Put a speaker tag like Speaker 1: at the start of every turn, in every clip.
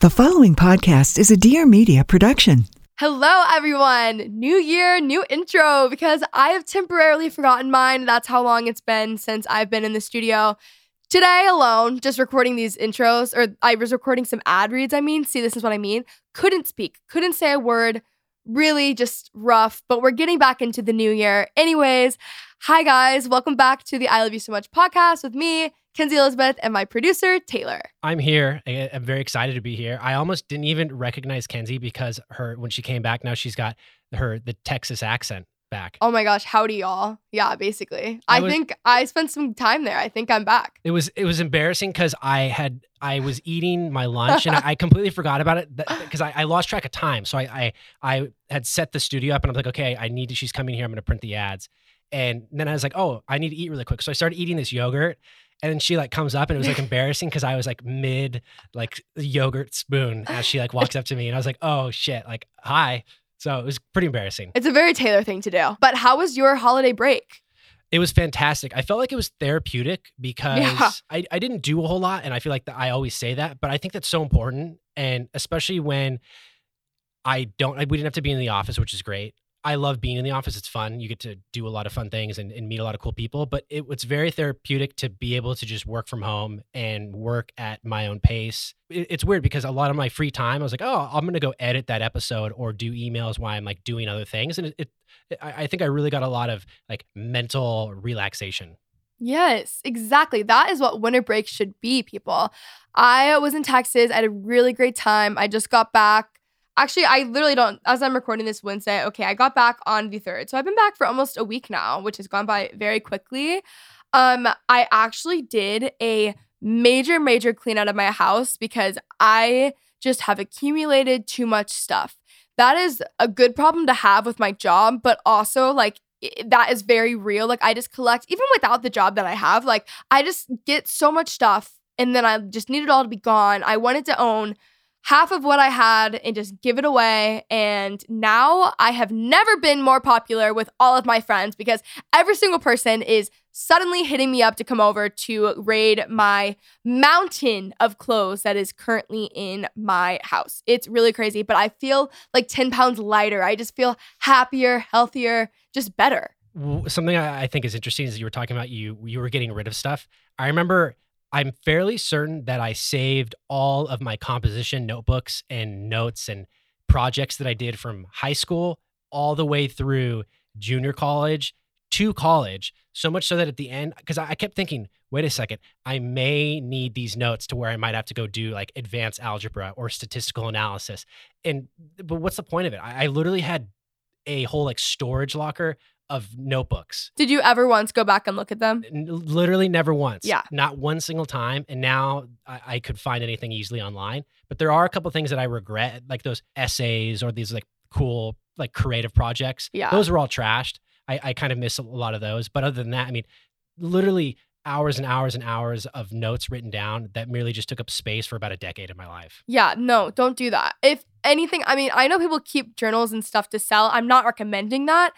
Speaker 1: The following podcast is a Dear Media production.
Speaker 2: Hello, everyone. New year, new intro because I have temporarily forgotten mine. That's how long it's been since I've been in the studio. Today alone, just recording these intros, or I was recording some ad reads, I mean. See, this is what I mean. Couldn't speak, couldn't say a word. Really just rough, but we're getting back into the new year. Anyways, hi guys. Welcome back to the I Love You So Much podcast with me, Kenzie Elizabeth, and my producer, Taylor.
Speaker 3: I'm here. I- I'm very excited to be here. I almost didn't even recognize Kenzie because her when she came back, now she's got her the Texas accent back.
Speaker 2: Oh my gosh, howdy y'all. Yeah, basically. I,
Speaker 3: I was-
Speaker 2: think I spent some time there. I think I'm back.
Speaker 3: It was it was embarrassing because I had I was eating my lunch and I, I completely forgot about it because I, I lost track of time. So I, I I had set the studio up and I'm like, okay, I need to. She's coming here. I'm gonna print the ads. And then I was like, oh, I need to eat really quick. So I started eating this yogurt. And then she like comes up and it was like embarrassing because I was like mid like yogurt spoon as she like walks up to me and I was like, oh shit, like hi. So it was pretty embarrassing.
Speaker 2: It's a very Taylor thing to do. But how was your holiday break?
Speaker 3: It was fantastic. I felt like it was therapeutic because
Speaker 2: Yeah.
Speaker 3: I, I didn't do a whole lot. And I feel like that I always say that, but I think that's so important. And especially when I don't, like, we didn't have to be in the office, which is great. I love being in the office. It's fun. You get to do a lot of fun things and, and meet a lot of cool people, but it, it's very therapeutic to be able to just work from home and work at my own pace. It- it's weird because a lot of my free time, I was like, oh, I'm going to go edit that episode or do emails while I'm like doing other things. And it, it I think I really got a lot of like mental relaxation.
Speaker 2: Yes, exactly. That is what winter break should be, people. I was in Texas. I had a really great time. I just got back. Actually, I literally don't, as I'm recording this Wednesday, okay, I got back on the 3rd. So I've been back for almost a week now, which has gone by very quickly. Um, I actually did a major, major clean out of my house because I just have accumulated too much stuff. That is a good problem to have with my job, but also like that is very real. Like I just collect, even without the job that I have, like I just get so much stuff and then I just need it all to be gone. I wanted to own half of what I had and just give it away. And now I have never been more popular with all of my friends because every single person is suddenly hitting me up to come over to raid my mountain of clothes that is currently in my house. It's really crazy, but I feel like 10 pounds lighter. I just feel happier, healthier, just better.
Speaker 3: Something I think is interesting is you were talking about you you were getting rid of stuff. I remember I'm fairly certain that I saved all of my composition notebooks and notes and projects that I did from high school all the way through junior college to college. So much so that at the end, because I kept thinking, wait a second, I may need these notes to where I might have to go do like advanced algebra or statistical analysis. And but what's the point of it? I, I literally had a whole like storage locker of notebooks.
Speaker 2: Did you ever once go back and look at them?
Speaker 3: N- literally never once.
Speaker 2: Yeah.
Speaker 3: Not one single time. And now I, I could find anything easily online. But there are a couple things that I regret, like those essays or these like cool, like creative projects.
Speaker 2: Yeah.
Speaker 3: Those were all trashed. I, I kind of miss a lot of those. But other than that, I mean, literally hours and hours and hours of notes written down that merely just took up space for about a decade of my life.
Speaker 2: Yeah, no, don't do that. If anything, I mean, I know people keep journals and stuff to sell. I'm not recommending that.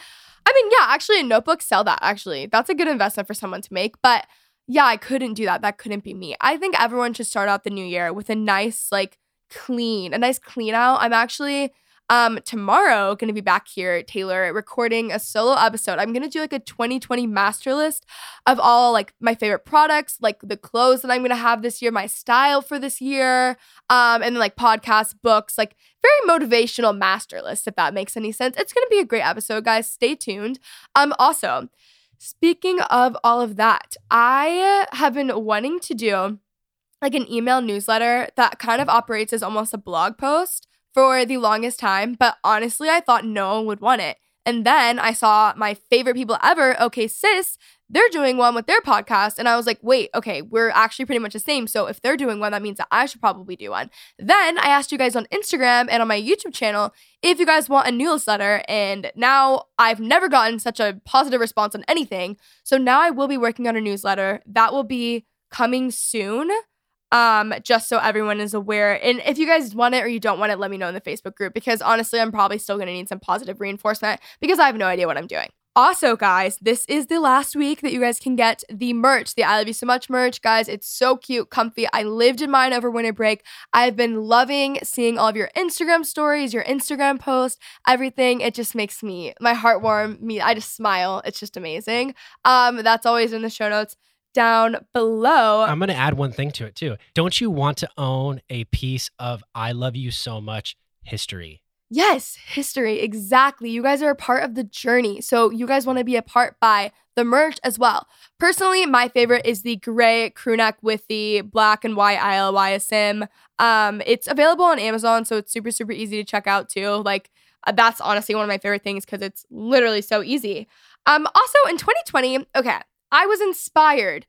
Speaker 2: I mean, yeah, actually, a notebook, sell that. Actually, that's a good investment for someone to make. But yeah, I couldn't do that. That couldn't be me. I think everyone should start out the new year with a nice, like, clean, a nice clean out. I'm actually um tomorrow gonna be back here, Taylor, recording a solo episode. I'm gonna do like a 2020 master list of all like my favorite products, like the clothes that I'm gonna have this year, my style for this year, um, and then like podcasts, books, like very motivational master list, if that makes any sense. It's gonna be a great episode, guys. Stay tuned. Um, also, speaking of all of that, I have been wanting to do like an email newsletter that kind of operates as almost a blog post for the longest time, but honestly, I thought no one would want it. And then I saw my favorite people ever, OK Sis, they're doing one with their podcast. And I was like, wait, okay, we're actually pretty much the same. So if they're doing one, that means that I should probably do one. Then I asked you guys on Instagram and on my YouTube channel if you guys want a newsletter. And now I've never gotten such a positive response on anything. So now I will be working on a newsletter that will be coming soon. Um, just so everyone is aware. And if you guys want it or you don't want it, let me know in the Facebook group because honestly, I'm probably still gonna need some positive reinforcement because I have no idea what I'm doing. Also, guys, this is the last week that you guys can get the merch, the I Love You So Much merch. Guys, it's so cute, comfy. I lived in mine over winter break. I've been loving seeing all of your Instagram stories, your Instagram posts, everything. It just makes me, my heart warm. Me, I just smile. It's just amazing. Um, That's always in the show notes down below.
Speaker 3: I'm going to add one thing to it too. Don't you want to own a piece of I Love You So Much history?
Speaker 2: Yes, history. Exactly. You guys are a part of the journey. So you guys want to be a part by the merch as well. Personally, my favorite is the gray crew neck with the black and white ILYSM. Um, it's available on Amazon, so it's super, super easy to check out too. Like, uh, that's honestly one of my favorite things because it's literally so easy. Um, also in 2020, okay, I was inspired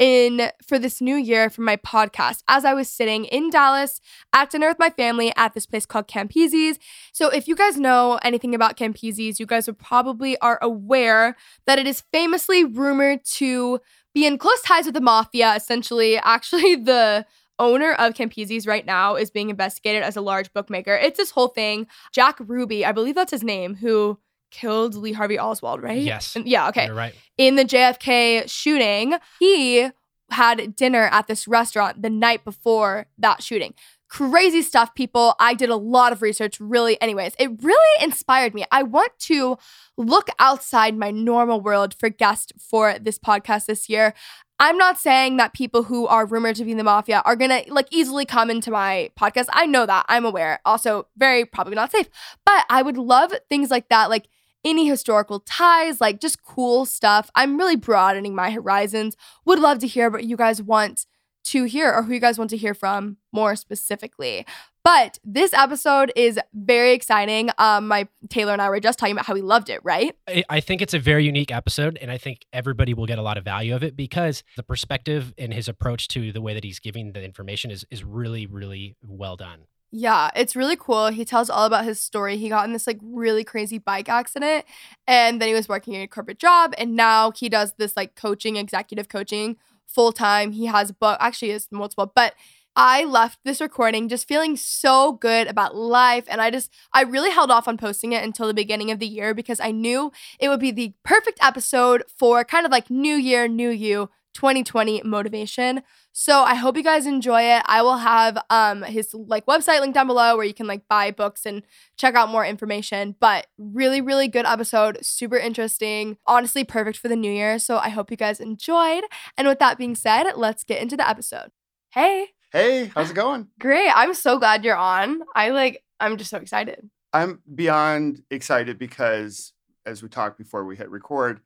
Speaker 2: in for this new year for my podcast as I was sitting in Dallas at dinner with my family at this place called Campisi's. So if you guys know anything about Campisi's, you guys probably are aware that it is famously rumored to be in close ties with the mafia. Essentially, actually the owner of Campisi's right now is being investigated as a large bookmaker. It's this whole thing. Jack Ruby, I believe that's his name, who killed Lee Harvey Oswald, right?
Speaker 3: Yes.
Speaker 2: Yeah, okay
Speaker 3: You're right.
Speaker 2: in the JFK shooting, he had dinner at this restaurant the night before that shooting. Crazy stuff, people. I did a lot of research, really. Anyways, it really inspired me. I want to look outside my normal world for guests for this podcast this year. I'm not saying that people who are rumored to be in the mafia are gonna like easily come into my podcast. I know that. I'm aware. Also, very probably not safe. But I would love things like that, like any historical ties, like just cool stuff. I'm really broadening my horizons. Would love to hear what you guys want to hear or who you guys want to hear from more specifically. But this episode is very exciting. Um, my Taylor and I were just talking about how we loved it, right?
Speaker 3: I- I think it's a very unique episode, and I think everybody will get a lot of value of it because the perspective and his approach to the way that he's giving the information is is really, really well done.
Speaker 2: Yeah, it's really cool. He tells all about his story. He got in this like really crazy bike accident and then he was working in a corporate job and now he does this like coaching, executive coaching full time. He has a book, actually is multiple, but I left this recording just feeling so good about life and I just I really held off on posting it until the beginning of the year because I knew it would be the perfect episode for kind of like new year, new you 2020 motivation. So I hope you guys enjoy it. I will have um his like website linked down below where you can like buy books and check out more information. But really, really good episode, super interesting. Honestly, perfect for the new year. So I hope you guys enjoyed. And with that being said, let's get into the episode. Hey,
Speaker 4: Hey, how's it going?
Speaker 2: great. I'm so glad you're on. I like I'm just so excited.
Speaker 4: I'm beyond excited because, as we talked before we hit record,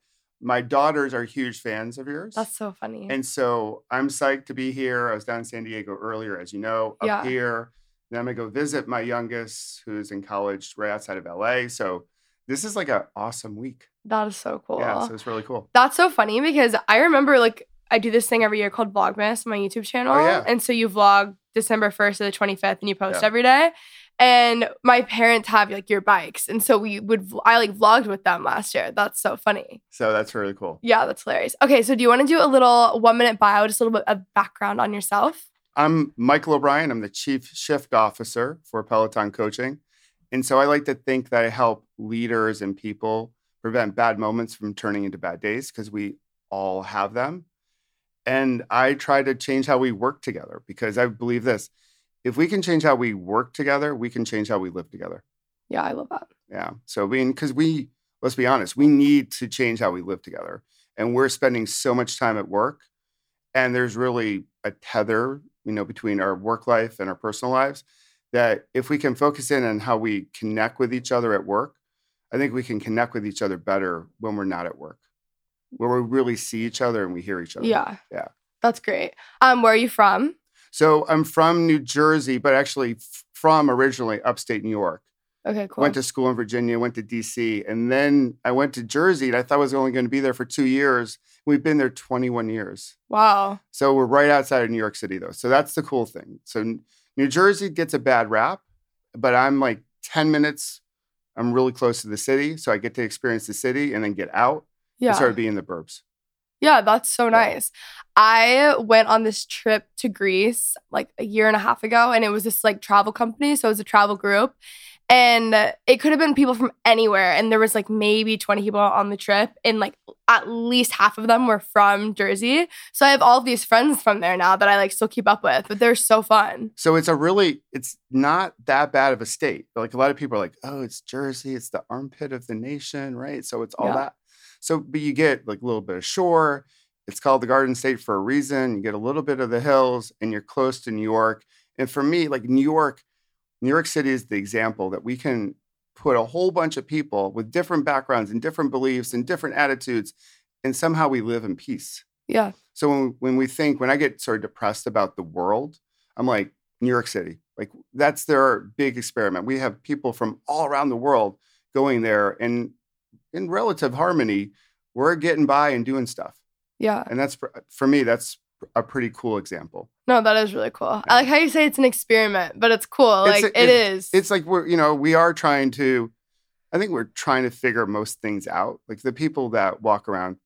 Speaker 4: my daughters are huge fans of yours.
Speaker 2: That's so funny.
Speaker 4: and so I'm psyched to be here. I was down in San Diego earlier, as you know, up
Speaker 2: Yeah.
Speaker 4: here. Then I'm going to go visit my youngest, who's in college right outside of LA. So this is like an awesome week.
Speaker 2: that is so cool.
Speaker 4: Yeah, so it's really cool.
Speaker 2: That's so funny because I remember like I do this thing every year called Vlogmas, on my YouTube channel.
Speaker 4: Oh, yeah.
Speaker 2: And so you vlog December 1st to the 25th and you post
Speaker 4: Yeah.
Speaker 2: every day. And my parents have like your bikes. And so we would, i like vlogged with them last year. That's so funny.
Speaker 4: So that's really cool.
Speaker 2: Yeah, that's hilarious. Okay, so do you want to do a little one minute bio, just a little bit of background on yourself?
Speaker 4: I'm Michael O'Brien. I'm the chief shift officer for Peloton Coaching. And so I like to think that I help leaders and people prevent bad moments from turning into bad days because we all have them. And I try to change how we work together because I believe this if we can change how we work together, we can change how we live together.
Speaker 2: Yeah, I love that.
Speaker 4: Yeah. So, I mean, because we, let's be honest, we need to change how we live together. And we're spending so much time at work. And there's really a tether, you know, between our work life and our personal lives that if we can focus in on how we connect with each other at work, I think we can connect with each other better when we're not at work, where we really see each other and we hear each other.
Speaker 2: Yeah.
Speaker 4: Yeah.
Speaker 2: That's great. Um, where are you from?
Speaker 4: So I'm from New Jersey, but actually from originally upstate New York.
Speaker 2: Okay, cool.
Speaker 4: Went to school in Virginia, went to DC, and then I went to Jersey. And I thought I was only going to be there for two years. We've been there 21 years.
Speaker 2: wow.
Speaker 4: So we're right outside of New York City, though. So that's the cool thing. So New Jersey gets a bad rap, but I'm like 10 minutes. I'm really close to the city. So I get to experience the city and then get out
Speaker 2: Yeah.
Speaker 4: and start being in the burbs.
Speaker 2: Yeah, that's so nice. I went on this trip to Greece like a year and a half ago, and it was this like travel company. So it was a travel group. and it could have been people from anywhere and there was like maybe 20 people on the trip and like at least half of them were from jersey so i have all these friends from there now that i like still keep up with but they're so fun
Speaker 4: So it's a really, it's not that bad of a state. Like a lot of people are like, oh, it's Jersey, it's the armpit of the nation, right? So it's all
Speaker 2: Yeah.
Speaker 4: that. So, but you get like a little bit of shore. It's called the Garden State for a reason. You get a little bit of the hills, and you're close to New York. And for me, like New York, New York City is the example that we can put a whole bunch of people with different backgrounds and different beliefs and different attitudes, and somehow we live in peace.
Speaker 2: yeah
Speaker 4: So when, when we think, when I get sort of depressed about the world, I'm like, New York City. Like that's their big experiment. We have people from all around the world going there and in relative harmony, we're getting by and doing stuff.
Speaker 2: yeah
Speaker 4: And that's for, for me, that's a pretty cool example.
Speaker 2: no that is really cool i like how you say it's an experiment but it's cool
Speaker 4: It's
Speaker 2: like
Speaker 4: a-
Speaker 2: it
Speaker 4: it-
Speaker 2: is
Speaker 4: It's like we're, you know, we are trying to, I think we're trying to figure most things out. Like the people that walk around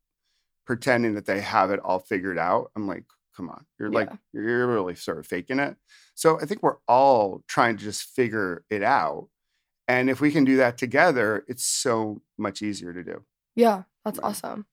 Speaker 4: pretending that they have it all figured out, I'm like, come on, you're like, you're really sort of faking it. So I think we're all trying to just figure it out. And if we can do that together, it's so much easier to do.
Speaker 2: yeah that's
Speaker 4: Right.
Speaker 2: awesome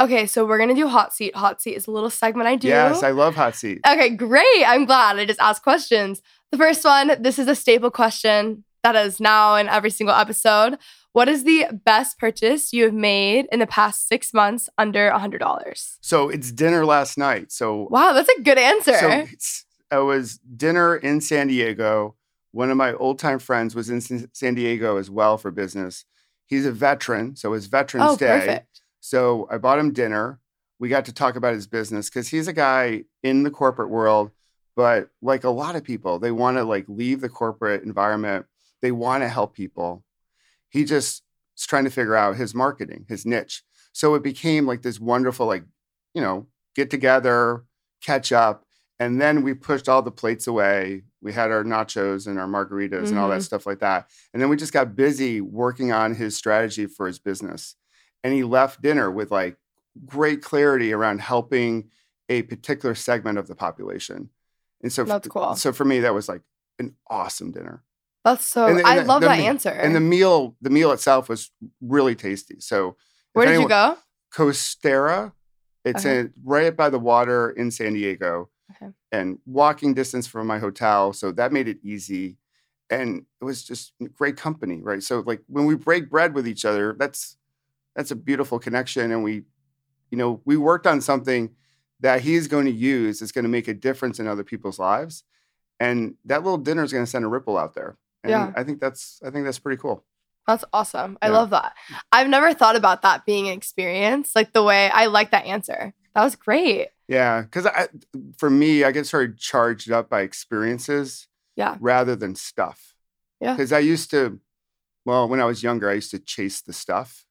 Speaker 2: okay so we're gonna do hot seat hot seat is a little segment i do
Speaker 4: Yes, I love hot seat.
Speaker 2: Okay, great. I'm glad. I just asked questions. The first one, this is a staple question that is now in every single episode. What is the best purchase you have made in the past six months under a $100?
Speaker 4: So it's dinner last night. So
Speaker 2: Wow, that's a good answer.
Speaker 4: So it was dinner in San Diego. One of my old time friends was in San Diego as well for business. He's a veteran, so it's Veterans
Speaker 2: oh,
Speaker 4: Day.
Speaker 2: perfect.
Speaker 4: So I bought him dinner. We got to talk about his business because he's a guy in the corporate world, but like a lot of people, they want to like leave the corporate environment. They want to help people. He just is trying to figure out his marketing, his niche. So it became like this wonderful, like, you know, get together, catch up. And then we pushed all the plates away. We had our nachos and our margaritas and all that mm-hmm. stuff like that. And then we just got busy working on his strategy for his business and he left dinner with like great clarity around helping a particular segment of the population. And so,
Speaker 2: That's cool.
Speaker 4: so for me, that was like an awesome dinner.
Speaker 2: That's so,
Speaker 4: the-
Speaker 2: I
Speaker 4: the-
Speaker 2: love
Speaker 4: the
Speaker 2: that answer.
Speaker 4: And the meal, the meal itself was really tasty. So,
Speaker 2: Where did you go?
Speaker 4: Coasterra. It's
Speaker 2: Okay.
Speaker 4: in, right by the water in San Diego,
Speaker 2: Okay.
Speaker 4: and walking distance from my hotel. So that made it easy, and it was just great company, right? So like when we break bread with each other, that's that's a beautiful connection, and we, you know, we worked on something that he's going to use. It's going to make a difference in other people's lives, and that little dinner is going to send a ripple out there. And
Speaker 2: Yeah.
Speaker 4: I think that's I think that's pretty cool.
Speaker 2: That's awesome. I
Speaker 4: Yeah.
Speaker 2: love that. I've never thought about that being an experience. Like the way I like that answer. That was great.
Speaker 4: Yeah, because I, for me, I get sort of charged up by experiences,
Speaker 2: Yeah.
Speaker 4: rather than stuff.
Speaker 2: Yeah.
Speaker 4: because I used to, well, when I was younger, I used to chase the stuff,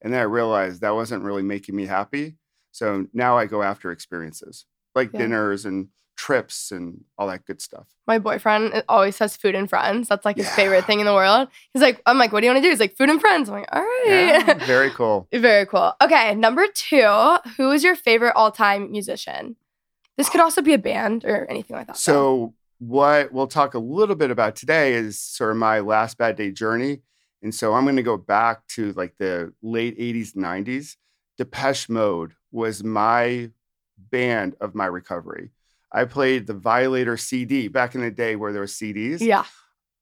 Speaker 4: and then I realized that wasn't really making me happy. So now I go after experiences like
Speaker 2: Yeah.
Speaker 4: dinners and trips and all that good stuff.
Speaker 2: My boyfriend always says food and friends. That's like his
Speaker 4: Yeah.
Speaker 2: favorite thing in the world. He's like, I'm like, what do you want to do? He's like, food and friends. I'm like, all right.
Speaker 4: Yeah, very cool.
Speaker 2: Very cool. Okay, number two, who is your favorite all-time musician? This could also be a band or anything like that.
Speaker 4: So, what we'll talk a little bit about today is sort of my last bad day journey. And so, I'm going to go back to like the late 80s, 90s. Depeche Mode was my band of my recovery. I played the Violator CD back in the day where there were CDs.
Speaker 2: yeah,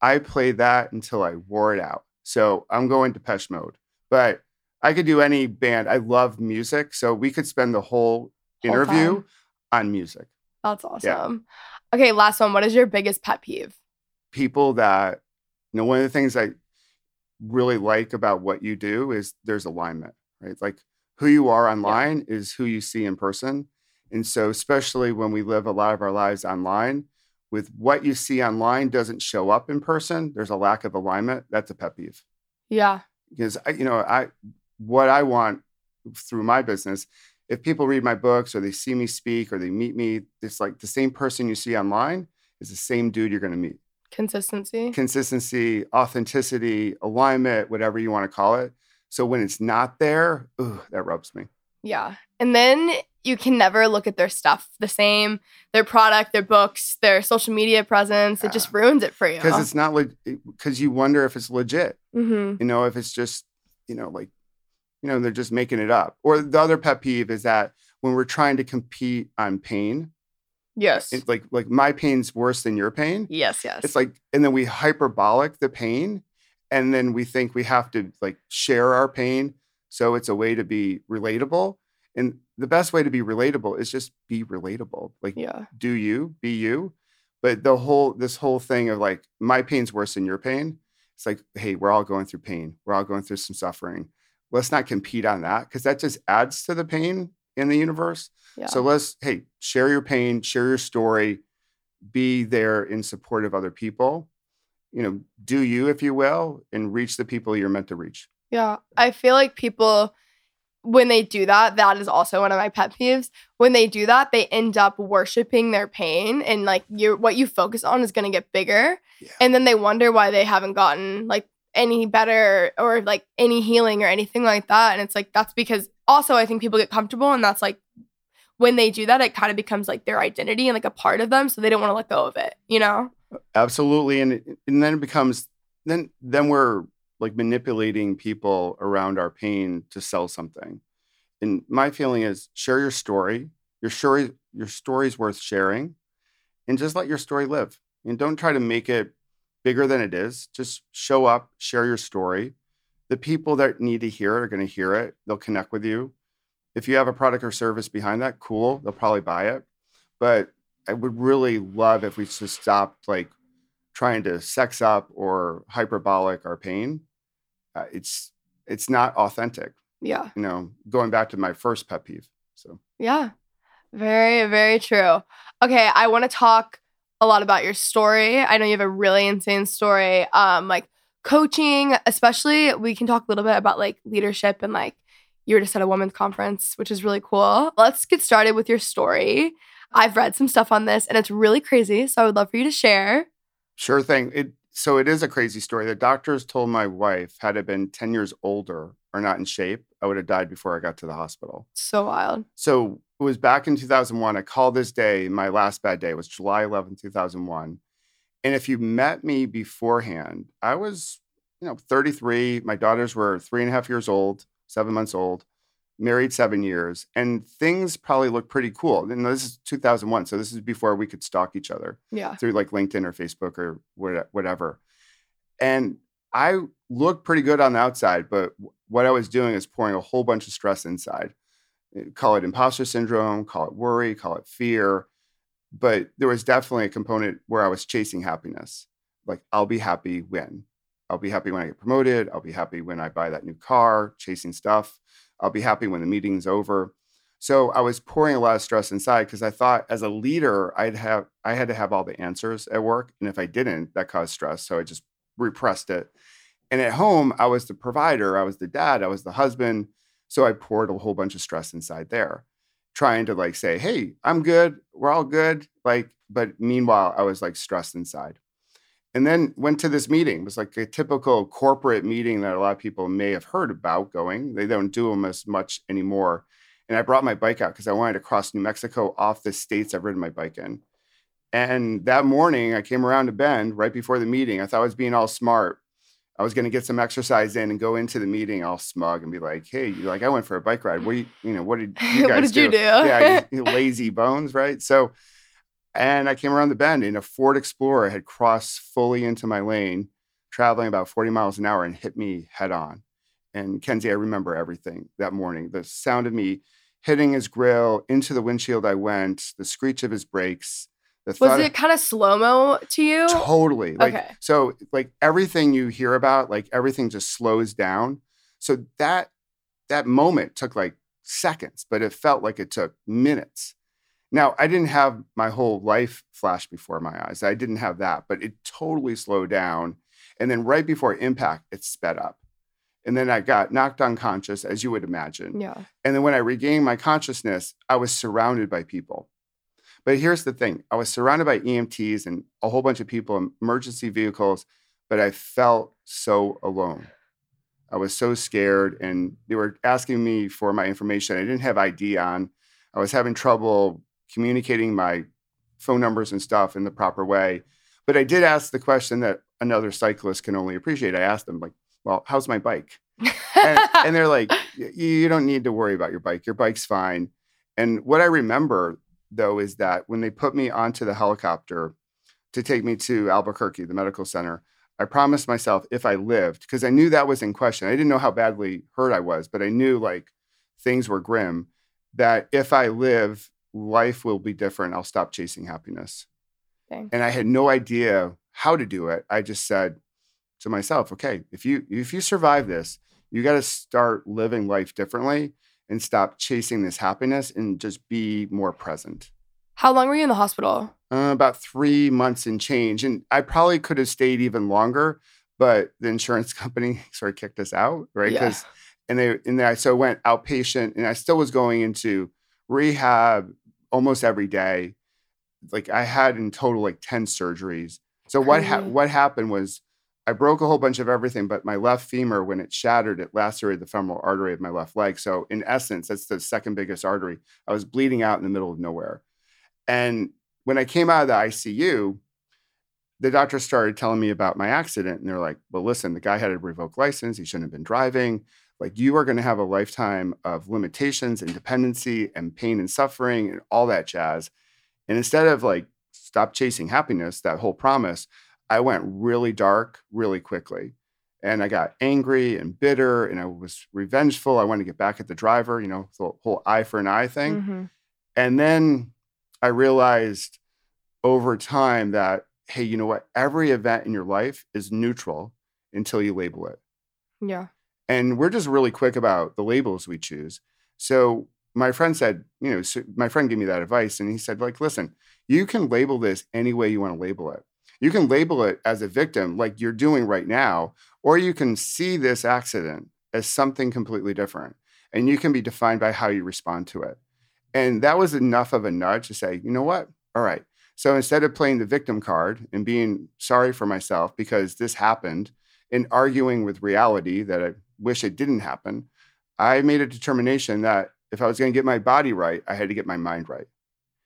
Speaker 4: I played that until I wore it out. So, I'm going Depeche Mode. But I could do any band. I love music. So, we could spend the whole
Speaker 2: Whole
Speaker 4: interview
Speaker 2: time.
Speaker 4: on music.
Speaker 2: that's awesome. Okay, last one. What is your biggest pet peeve?
Speaker 4: people that you know one of the things i really like about what you do is there's alignment right like who you are online is who you see in person and so especially when we live a lot of our lives online with what you see online doesn't show up in person there's a lack of alignment that's a pet peeve
Speaker 2: Yeah,
Speaker 4: because I, you know i what i want through my business if people read my books or they see me speak or they meet me it's like the same person you see online is the same dude you're going to meet
Speaker 2: consistency.
Speaker 4: consistency, authenticity, alignment, whatever you want to call it. So when it's not there, ooh, that rubs me.
Speaker 2: Yeah. And then you can never look at their stuff the same, their product, their books, their social media presence. It just ruins it for you.
Speaker 4: because it's not like because you wonder if it's legit.
Speaker 2: hmm
Speaker 4: You know, if it's just you know like you know they're just making it up. Or the other pet peeve is that when we're trying to compete on pain,
Speaker 2: Yes.
Speaker 4: it's like like my pain's worse than your pain.
Speaker 2: yes, yes.
Speaker 4: It's like and then we hyperbolic the pain, and then we think we have to like share our pain. So it's a way to be relatable. And the best way to be relatable is just be relatable. Like
Speaker 2: yeah.
Speaker 4: do you be you but the whole this whole thing of like my pain's worse than your pain it's like hey we're all going through pain we're all going through some suffering let's not compete on that because that just adds to the pain in the universe
Speaker 2: Yeah.
Speaker 4: so let's hey share your pain share your story be there in support of other people you know do you if you will and reach the people you're meant to reach
Speaker 2: Yeah, I feel like people, when they do that, that is also one of my pet peeves. When they do that, they end up worshiping their pain, and like you, what you focus on is going to get bigger,
Speaker 4: Yeah.
Speaker 2: and then they wonder why they haven't gotten like any better or like any healing or anything like that. And it's like that's because also I think people get comfortable, and that's like when they do that, it kind of becomes like their identity and like a part of them, so they don't want to let go of it. You know?
Speaker 4: absolutely and and then it becomes then then we're like manipulating people around our pain to sell something. And my feeling is share your story. Your story your story's worth sharing and just let your story live. And don't try to make it bigger than it is. Just show up share your story. The people that need to hear it are going to hear it. They'll connect with you. If you have a product or service behind that cool they'll probably buy it. But i would really love if we just stopped like trying to sex up or hyperbolic our pain uh, it's it's not authentic
Speaker 2: Yeah.
Speaker 4: you know going back to my first pet peeve so
Speaker 2: Yeah. Very, very true. Okay, I want to talk a lot about your story. I know you have a really insane story. Um, like coaching, especially we can talk a little bit about like leadership and like you were just at a women's conference, which is really cool. Let's get started with your story. I've read some stuff on this and it's really crazy. So I would love for you to share.
Speaker 4: Sure thing. It so it is a crazy story. The doctors told my wife had I been 10 years older or not in shape, I would have died before I got to the hospital.
Speaker 2: So wild.
Speaker 4: So it was back in 2001. I call this day my last bad day. It was July 11, 2001. And if you met me beforehand, I was, you know, 33. My daughters were three and a half years old, seven months old, married seven years, and things probably looked pretty cool. And this is 2001. So this is before we could stalk each other
Speaker 2: Yeah.
Speaker 4: through like LinkedIn or Facebook or whatever. And I looked pretty good on the outside, but what I was doing is pouring a whole bunch of stress inside. Uh, Call it imposter syndrome, call it worry, call it fear. But there was definitely a component where I was chasing happiness. Like, I'll be happy when. I'll be happy when I get promoted. I'll be happy when I buy that new car, chasing stuff. I'll be happy when the meeting's over. So I was pouring a lot of stress inside because I thought as a leader, I'd have I had to have all the answers at work. And if I didn't, that caused stress. So I just repressed it. And at home, I was the provider, I was the dad, I was the husband. So I poured a whole bunch of stress inside there, trying to like say, hey, I'm good, we're all good. Like, but meanwhile, I was like stressed inside. And then went to this meeting. It was like a typical corporate meeting that a lot of people may have heard about going. They don't do them as much anymore. And I brought my bike out because I wanted to cross New Mexico off the states I've ridden my bike in. And that morning, I came around to Bend right before the meeting. I thought I was being all smart. I was going to get some exercise in and go into the meeting all smug and be like, "Hey, you like I went for a bike ride. What do you, you know, what did you guys
Speaker 2: what did
Speaker 4: do?
Speaker 2: you do?
Speaker 4: yeah, you, you lazy bones, right? So, and I came around the bend and a Ford Explorer had crossed fully into my lane, traveling about 40 miles an hour and hit me head on. And Kenzie, I remember everything that morning. The sound of me hitting his grill into the windshield I went, the screech of his brakes,
Speaker 2: Was it kind of slow mo to you?
Speaker 4: Totally. Like
Speaker 2: Okay.
Speaker 4: so like everything you hear about, like everything just slows down. So that that moment took like seconds, but it felt like it took minutes. Now, I didn't have my whole life flash before my eyes. I didn't have that, but it totally slowed down. And then right before impact, it sped up. And then I got knocked unconscious, as you would imagine.
Speaker 2: Yeah.
Speaker 4: And then when I regained my consciousness, I was surrounded by people. But here's the thing I was surrounded by EMTs and a whole bunch of people in emergency vehicles, but I felt so alone. I was so scared, and they were asking me for my information. I didn't have ID on. I was having trouble communicating my phone numbers and stuff in the proper way. But I did ask the question that another cyclist can only appreciate. I asked them, like, well, how's my bike? and, and they're like, you don't need to worry about your bike. Your bike's fine. And what I remember though is that when they put me onto the helicopter to take me to Albuquerque, the medical center, I promised myself if I lived, because I knew that was in question. I didn't know how badly hurt I was, but I knew like things were grim, that if I live, life will be different. I'll stop chasing happiness.
Speaker 2: Dang.
Speaker 4: And I had no idea how to do it. I just said to myself, okay, if you if you survive this, you got to start living life differently and stop chasing this happiness and just be more present.
Speaker 2: How long were you in the hospital?
Speaker 4: Uh, about three months and change. And I probably could have stayed even longer, but the insurance company sort of kicked us out, right?
Speaker 2: Yeah.
Speaker 4: And they and I so I went outpatient and I still was going into rehab almost every day. Like I had in total like 10 surgeries. So what ha- what happened was I broke a whole bunch of everything, but my left femur, when it shattered, it lacerated the femoral artery of my left leg. So, in essence, that's the second biggest artery. I was bleeding out in the middle of nowhere. And when I came out of the ICU, the doctor started telling me about my accident. And they're like, well, listen, the guy had a revoked license. He shouldn't have been driving. Like, you are going to have a lifetime of limitations and dependency and pain and suffering and all that jazz. And instead of like, stop chasing happiness, that whole promise, I went really dark really quickly. And I got angry and bitter and I was revengeful. I wanted to get back at the driver, you know, the whole eye for an eye thing.
Speaker 2: Mhm.
Speaker 4: And then I realized over time that, hey, you know what? Every event in your life is neutral until you label it.
Speaker 2: Yeah.
Speaker 4: And we're just really quick about the labels we choose. So my friend said, you know, so my friend gave me that advice and he said, like, listen, you can label this any way you want to label it. You can label it as a victim, like you're doing right now, or you can see this accident as something completely different. And you can be defined by how you respond to it. And that was enough of a nudge to say, you know what? All right. So instead of playing the victim card and being sorry for myself because this happened and arguing with reality that I wish it didn't happen, I made a determination that if I was going to get my body right, I had to get my mind right.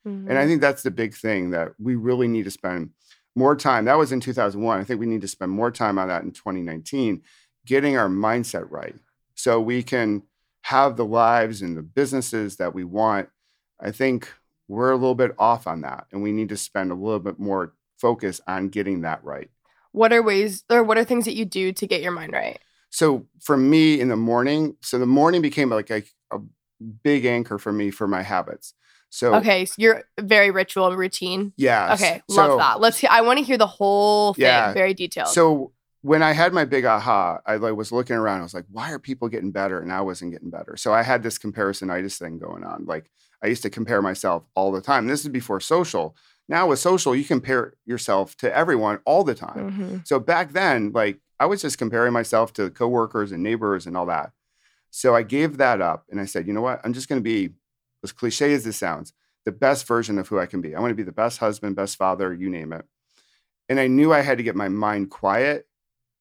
Speaker 4: And
Speaker 2: Mm-hmm.
Speaker 4: I think that's the big thing that we really need to spend more time. That was in 2001. I think we need to spend more time on that in 2019, getting our mindset right so we can have the lives and the businesses that we want. I think we're a little bit off on that, and we need to spend a little bit more focus on getting that right.
Speaker 2: What are ways or what are things that you do to get your mind right?
Speaker 4: So for me in the morning, so the morning became like a, a big anchor for me for my habits. So
Speaker 2: Okay, so you're very ritual routine.
Speaker 4: yeah.
Speaker 2: Okay,
Speaker 4: so-
Speaker 2: love that. Let's. Hear, I want to hear the whole thing,
Speaker 4: Yeah.
Speaker 2: very detailed.
Speaker 4: So when I had my big aha, I like was looking around. I was like, why are people getting better and I wasn't getting better? So I had this comparisonitis thing going on. Like I used to compare myself all the time. This is before social. Now with social, you compare yourself to everyone all the time.
Speaker 2: Mhm.
Speaker 4: So back then, like I was just comparing myself to coworkers and neighbors and all that. So I gave that up and I said, you know what? I'm just going to be, as cliche as this sounds, the best version of who I can be. I want to be the best husband, best father, you name it. And I knew I had to get my mind quiet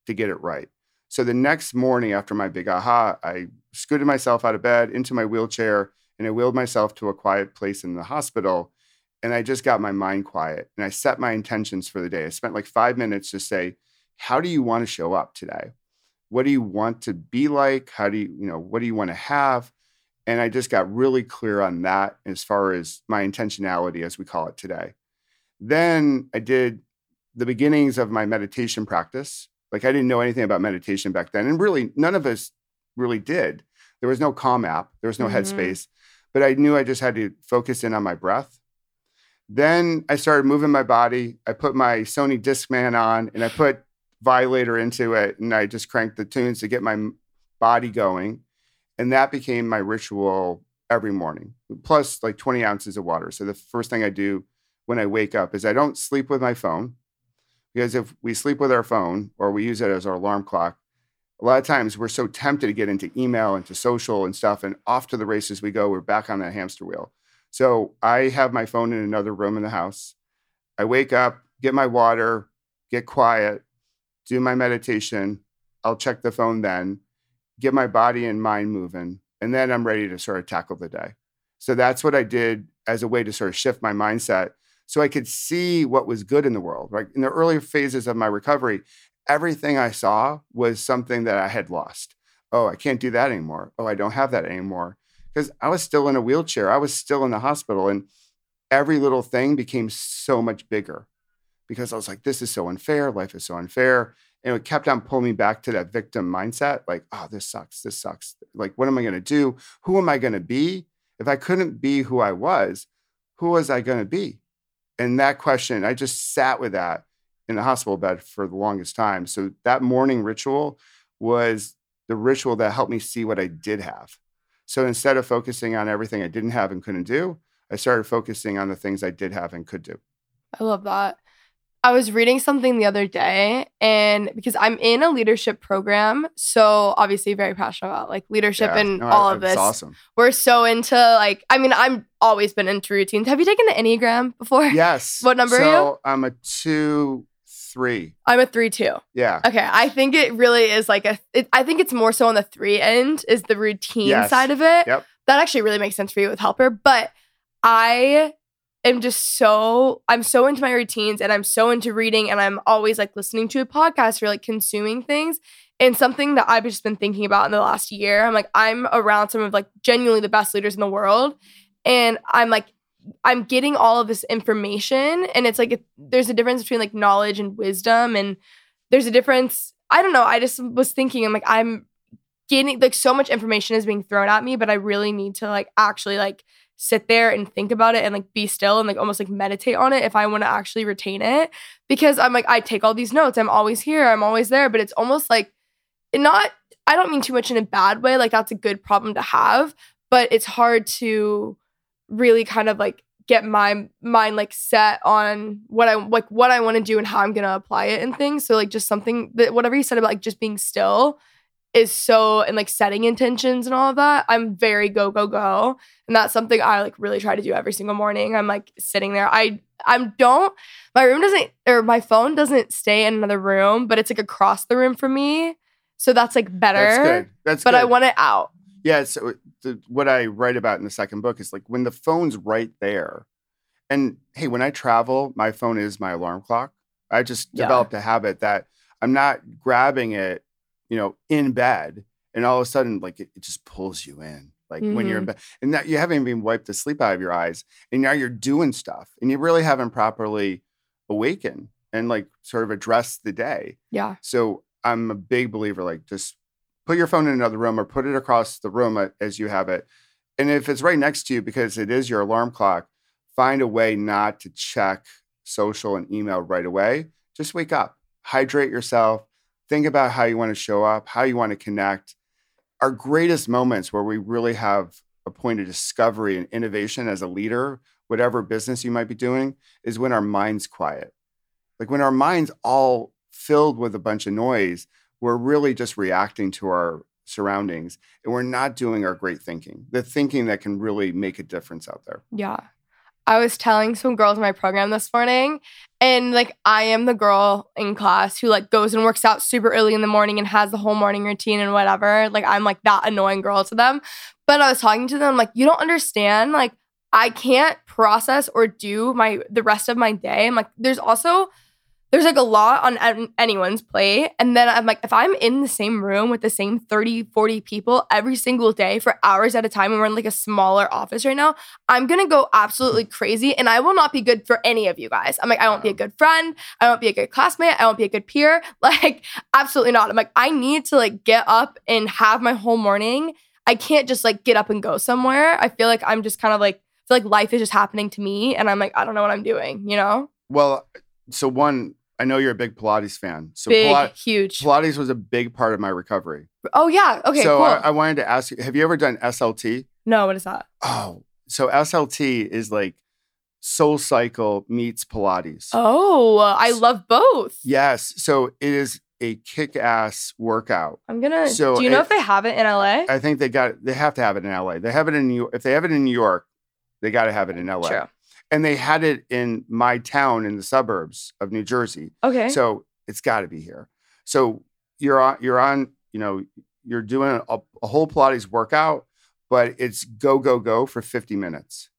Speaker 4: to get it right. So the next morning after my big aha, I scooted myself out of bed into my wheelchair and I wheeled myself to a quiet place in the hospital. And I just got my mind quiet and I set my intentions for the day. I spent like five minutes to say, how do you want to show up today? What do you want to be like? How do you, you know, what do you want to have? And I just got really clear on that as far as my intentionality, as we call it today. Then I did the beginnings of my meditation practice. Like I didn't know anything about meditation back then. And really, none of us really did. There was no Calm app, there was no
Speaker 2: Mhm.
Speaker 4: Headspace, but I knew I just had to focus in on my breath. Then I started moving my body. I put my Sony Discman on and I put Violator into it and I just cranked the tunes to get my body going. And that became my ritual every morning, plus like 20 ounces of water. So the first thing I do when I wake up is I don't sleep with my phone because if we sleep with our phone or we use it as our alarm clock, a lot of times we're so tempted to get into email, into social and stuff, and off to the races we go. We're back on that hamster wheel. So I have my phone in another room in the house. I wake up, get my water, get quiet, do my meditation. I'll check the phone then, get my body and mind moving, and then I'm ready to sort of tackle the day. So that's what I did as a way to sort of shift my mindset so I could see what was good in the world. Right. In the earlier phases of my recovery, everything I saw was something that I had lost. Oh, I can't do that anymore. Oh, I don't have that anymore. Because I was still in a wheelchair. I was still in the hospital. And every little thing became so much bigger because I was like, this is so unfair. Life is so unfair. And it kept on pulling me back to that victim mindset like, oh, this sucks. This sucks. Like, what am I going to do? Who am I going to be? If I couldn't be who I was, who was I going to be? And that question, I just sat with that in the hospital bed for the longest time. So that morning ritual was the ritual that helped me see what I did have. So instead of focusing on everything I didn't have and couldn't do, I started focusing on the things I did have and could do.
Speaker 2: I love that. I was reading something the other day, and because I'm in a leadership program, so obviously very passionate about like leadership
Speaker 4: Yeah,
Speaker 2: and
Speaker 4: no,
Speaker 2: all
Speaker 4: I-
Speaker 2: of this.
Speaker 4: awesome.
Speaker 2: We're so into like, I mean, I'm always been into routines. Have you taken the Enneagram before?
Speaker 4: Yes.
Speaker 2: What number are
Speaker 4: so
Speaker 2: you?
Speaker 4: I'm a two, three.
Speaker 2: I'm a three two.
Speaker 4: Yeah.
Speaker 2: Okay, I think it really is like a. It, I think it's more so on the three end is the routine
Speaker 4: Yes.
Speaker 2: side of it.
Speaker 4: Yep.
Speaker 2: That actually really makes sense for you with Helper, but I am just so I'm so into my routines and I'm so into reading and I'm always like listening to a podcast or like consuming things. And something that I've just been thinking about in the last year, I'm like I'm around some of like genuinely the best leaders in the world, and I'm like I'm getting all of this information, and it's like there's a difference between like knowledge and wisdom, and there's a difference. I don't know. I just was thinking, I'm like I'm getting like so much information is being thrown at me, but I really need to like actually like sit there and think about it and like be still and like almost like meditate on it if I want to actually retain it. Because I'm like, I take all these notes. I'm always here. I'm always there. But it's almost like not, I don't mean too much in a bad way. Like that's a good problem to have, but it's hard to really kind of like get my mind like set on what I like what I want to do and how I'm gonna apply it and things. So like just something that whatever you said about like just being still is so and like setting intentions and all of that. I'm very go go go, and that's something I like really try to do every single morning. I'm like sitting there. I I'm don't my room doesn't or my phone doesn't stay in another room, but it's like across the room from me. So that's like better.
Speaker 4: That's good. That's good
Speaker 2: but
Speaker 4: good.
Speaker 2: I want it out.
Speaker 4: Yeah. So the, what I write about in the second book is like when the phone's right there. And hey, when I travel, my phone is my alarm clock. I just
Speaker 2: Yeah.
Speaker 4: developed a habit that I'm not grabbing it, you know, in bed. And all of a sudden, like it, it just pulls you in. Like when you're in mm-hmm. bed, and that you haven't even wiped the sleep out of your eyes, and now you're doing stuff, and you really haven't properly awakened and like sort of addressed the day.
Speaker 2: Yeah.
Speaker 4: So I'm a big believer, like just put your phone in another room or put it across the room as you have it. And if it's right next to you because it is your alarm clock, find a way not to check social and email right away. Just wake up, hydrate yourself, think about how you want to show up, how you want to connect. Our greatest moments where we really have a point of discovery and innovation as a leader, whatever business you might be doing, is when our mind's quiet. Like when our mind's all filled with a bunch of noise, we're really just reacting to our surroundings and we're not doing our great thinking, the thinking that can really make a difference out there.
Speaker 2: Yeah. I was telling some girls in my program this morning, and like I am the girl in class who like goes and works out super early in the morning and has the whole morning routine and whatever. Like I'm like that annoying girl to them. But I was talking to them like, you don't understand. Like I can't process or do my the rest of my day. I'm like, there's also there's like a lot on anyone's plate. And then I'm like, if I'm in the same room with the same 30, 40 people every single day for hours at a time, and we're in like a smaller office right now, I'm gonna go absolutely crazy and I will not be good for any of you guys. I'm like, I won't be a good friend. I won't be a good classmate. I won't be a good peer. Like, absolutely not. I'm like, I need to like get up and have my whole morning. I can't just like get up and go somewhere. I feel like I'm just kind of like, I feel like life is just happening to me and I'm like, I don't know what I'm doing, you know?
Speaker 4: Well, so one, I know you're a big Pilates fan. So
Speaker 2: Big,
Speaker 4: Pilates,
Speaker 2: huge.
Speaker 4: Pilates was a big part of my recovery.
Speaker 2: oh, yeah. Okay,
Speaker 4: so
Speaker 2: cool.
Speaker 4: I, I wanted to ask you, have you ever done SLT?
Speaker 2: no, what is that?
Speaker 4: Oh, so SLT is like Soul Cycle meets Pilates.
Speaker 2: Oh, I love both.
Speaker 4: Yes. So it is a kick-ass workout.
Speaker 2: I'm gonna.
Speaker 4: So
Speaker 2: do you know
Speaker 4: it-
Speaker 2: if they have it in LA?
Speaker 4: I think they got they have to have it in LA. They have it in New If they have it in New York, they got to have it in LA.
Speaker 2: True.
Speaker 4: And they had it in my town in the suburbs of New Jersey.
Speaker 2: Okay.
Speaker 4: So it's got to be here. So you're on you're on, you know, you're doing a, a whole Pilates workout but it's go, go, go for 50 minutes.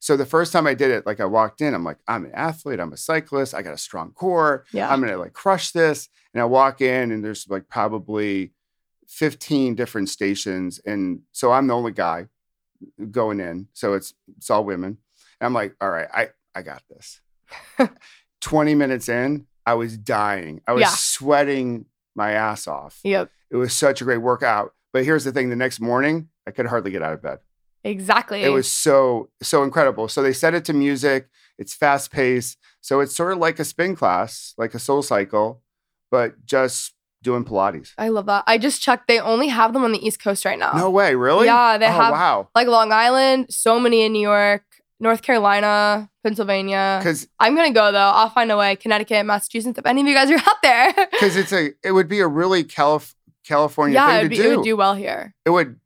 Speaker 4: So the first time I did it, like I walked in, I'm like, I'm an athlete, I'm a cyclist, I got a strong core,
Speaker 2: Yeah.
Speaker 4: I'm gonna like crush this. And I walk in and there's like probably 15 different stations. And so I'm the only guy going in. So it's it's all women. And I'm like, all right, I, I got this. 20 minutes in, I was dying. I was
Speaker 2: Yeah.
Speaker 4: sweating my ass off.
Speaker 2: Yep.
Speaker 4: It was such a great workout. But here's the thing the next morning, I could hardly get out of bed.
Speaker 2: Exactly.
Speaker 4: It was so, so incredible. So they set it to music, it's fast paced. So it's sort of like a spin class, like a soul cycle, but just doing Pilates.
Speaker 2: I love that. I just checked. They only have them on the East Coast right now.
Speaker 4: No way, really?
Speaker 2: Yeah, they
Speaker 4: oh,
Speaker 2: have-
Speaker 4: Wow.
Speaker 2: Like Long Island, so many in New York, North Carolina, Pennsylvania.
Speaker 4: Because
Speaker 2: I'm gonna go though. I'll find a way. Connecticut, Massachusetts. If any of you guys are out there,
Speaker 4: because it's a it would be a really Calif- California
Speaker 2: yeah,
Speaker 4: thing to
Speaker 2: be,
Speaker 4: do.
Speaker 2: it would do well here.
Speaker 4: It would,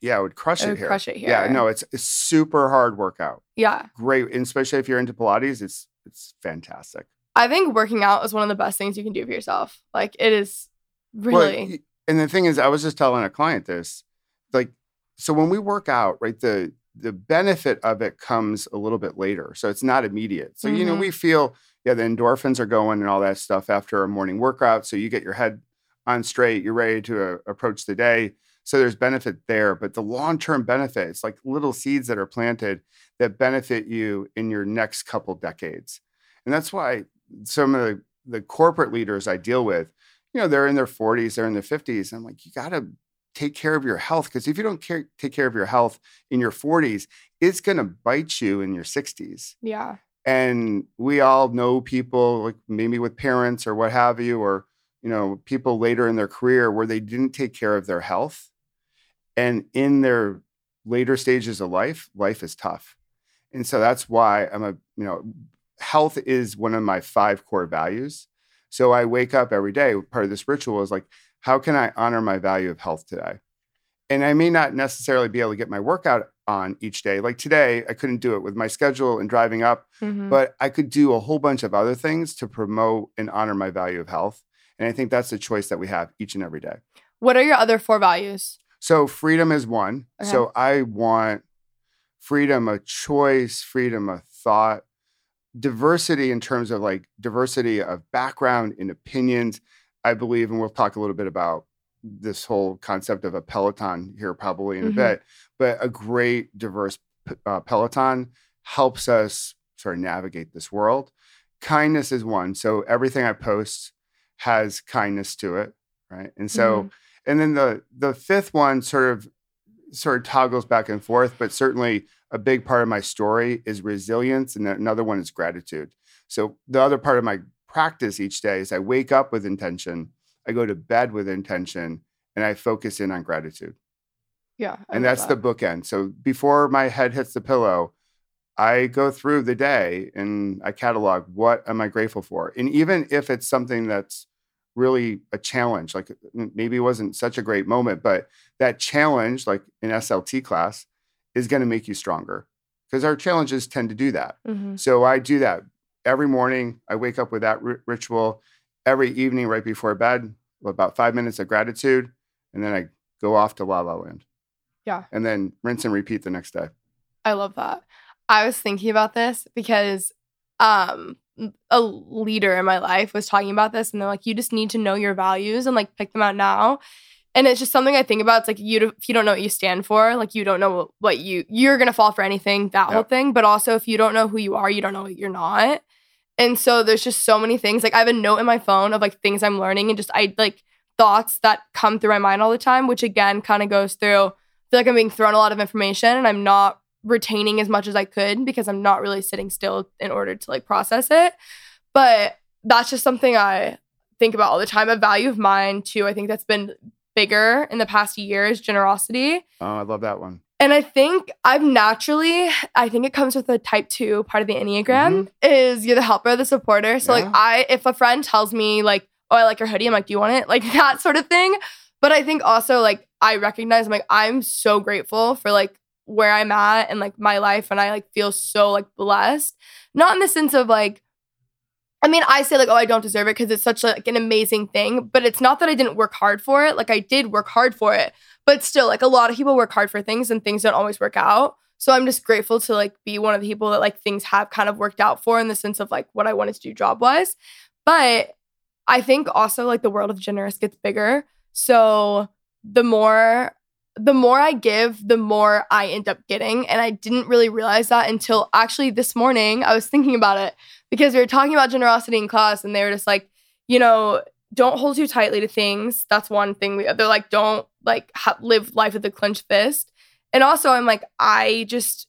Speaker 4: yeah, it would crush
Speaker 2: It
Speaker 4: it,
Speaker 2: would
Speaker 4: here.
Speaker 2: crush it here.
Speaker 4: Yeah, no, it's a super hard workout.
Speaker 2: Yeah,
Speaker 4: Great, and especially if you're into Pilates, it's it's fantastic.
Speaker 2: I think working out is one of the best things you can do for yourself. Like it is really.
Speaker 4: y- and the thing is, I was just telling a client this, like, so when we work out, right, the the benefit of it comes a little bit later, so it's not immediate. So you know,
Speaker 2: Mhm.
Speaker 4: we feel yeah, the endorphins are going and all that stuff after a morning workout. So you get your head on straight, you're ready to uh, approach the day. So there's benefit there, but the long term benefits, like little seeds that are planted that benefit you in your next couple decades, and that's why some of the, the corporate leaders I deal with you know, they're in their 40s, they're in their 50s. I'm like, you got to take care of your health because if you don't care, take care of your health in your 40s, it's going to bite you in your 60s.
Speaker 2: yeah,
Speaker 4: And we all know people, like maybe with parents or what have you, or, you know, people later in their career where they didn't take care of their health. And in their later stages of life, life is tough. And so that's why I'm a, you know, health is one of my five core values. So I wake up every day. Part of this ritual is like, how can I honor my value of health today? And I may not necessarily be able to get my workout on each day. Like today, I couldn't do it with my schedule and driving up,
Speaker 2: Mhm.
Speaker 4: but I could do a whole bunch of other things to promote and honor my value of health. And I think that's the choice that we have each and every day.
Speaker 2: what are your other four values?
Speaker 4: So freedom is one.
Speaker 2: Okay.
Speaker 4: So I want freedom of choice, freedom of thought, diversity in terms of like diversity of background and opinions. I believe, and we'll talk a little bit about this whole concept of a peloton here probably in
Speaker 2: Mhm.
Speaker 4: a bit, but a great diverse uh, peloton helps us sort of navigate this world. Kindness is one. So everything I post has kindness to it, right? And so
Speaker 2: Mhm.
Speaker 4: and then the the fifth one sort of sort of toggles back and forth, but certainly a big part of my story is resilience, and another one is gratitude. So the other part of my practice each day is I wake up with intention, I go to bed with intention, and I focus in on gratitude.
Speaker 2: yeah, I
Speaker 4: and that's
Speaker 2: that.
Speaker 4: the bookend. So before my head hits the pillow, I go through the day and I catalog what am I grateful for. And even if it's something that's really a challenge, like maybe it wasn't such a great moment, but that challenge, like in SLT class, is going to make you stronger because our challenges tend to do that.
Speaker 2: Mhm.
Speaker 4: So I do that every morning. I wake up with that ri- ritual. Every evening, right before bed, about five minutes of gratitude, and then I go off to La La Land.
Speaker 2: Yeah.
Speaker 4: And then rinse and repeat the next day.
Speaker 2: I love that. I was thinking about this because um a leader in my life was talking about this and they're like you just need to know your values and like pick them out now. And it's just something I think about. It's like you if you don't know what you stand for, like you don't know what you you're gonna fall for anything, that whole thing. But also if you don't know who you are, you don't know what you're not. And so there's just so many things. Like I have a note in my phone of like things I'm learning and just I like thoughts that come through my mind all the time, which again kind of goes through. I feel like I'm being thrown a lot of information and I'm not retaining as much as I could because I'm not really sitting still in order to like process it. But that's just something I think about all the time. A value of mine too. I think that's been bigger in the past years, generosity.
Speaker 4: Oh, I love that one.
Speaker 2: And I think I've naturally, I think it comes with a type two part of the Enneagram mm-hmm. is you're the helper, the supporter. So
Speaker 4: Yeah.
Speaker 2: like I if a friend tells me like, oh, I like your hoodie, I'm like, do you want it? Like that sort of thing. But I think also like I recognize I'm like, I'm so grateful for like where I'm at and like my life and I like feel so like blessed. Not in the sense of like I mean, I say like, oh, I don't deserve it because it's such like an amazing thing. But it's not that I didn't work hard for it. Like I did work hard for it. But still, like a lot of people work hard for things and things don't always work out. So I'm just grateful to like be one of the people that like things have kind of worked out for in the sense of like what I wanted to do job wise. But I think also like the world of generous gets bigger. So the more the more I give, the more I end up getting. And I didn't really realize that until actually this morning. I was thinking about it because we were talking about generosity in class and they were just like, you know, don't hold too tightly to things. That's one thing. We, they're like, don't like ha- live life with a clenched fist. And also, I'm like, I just,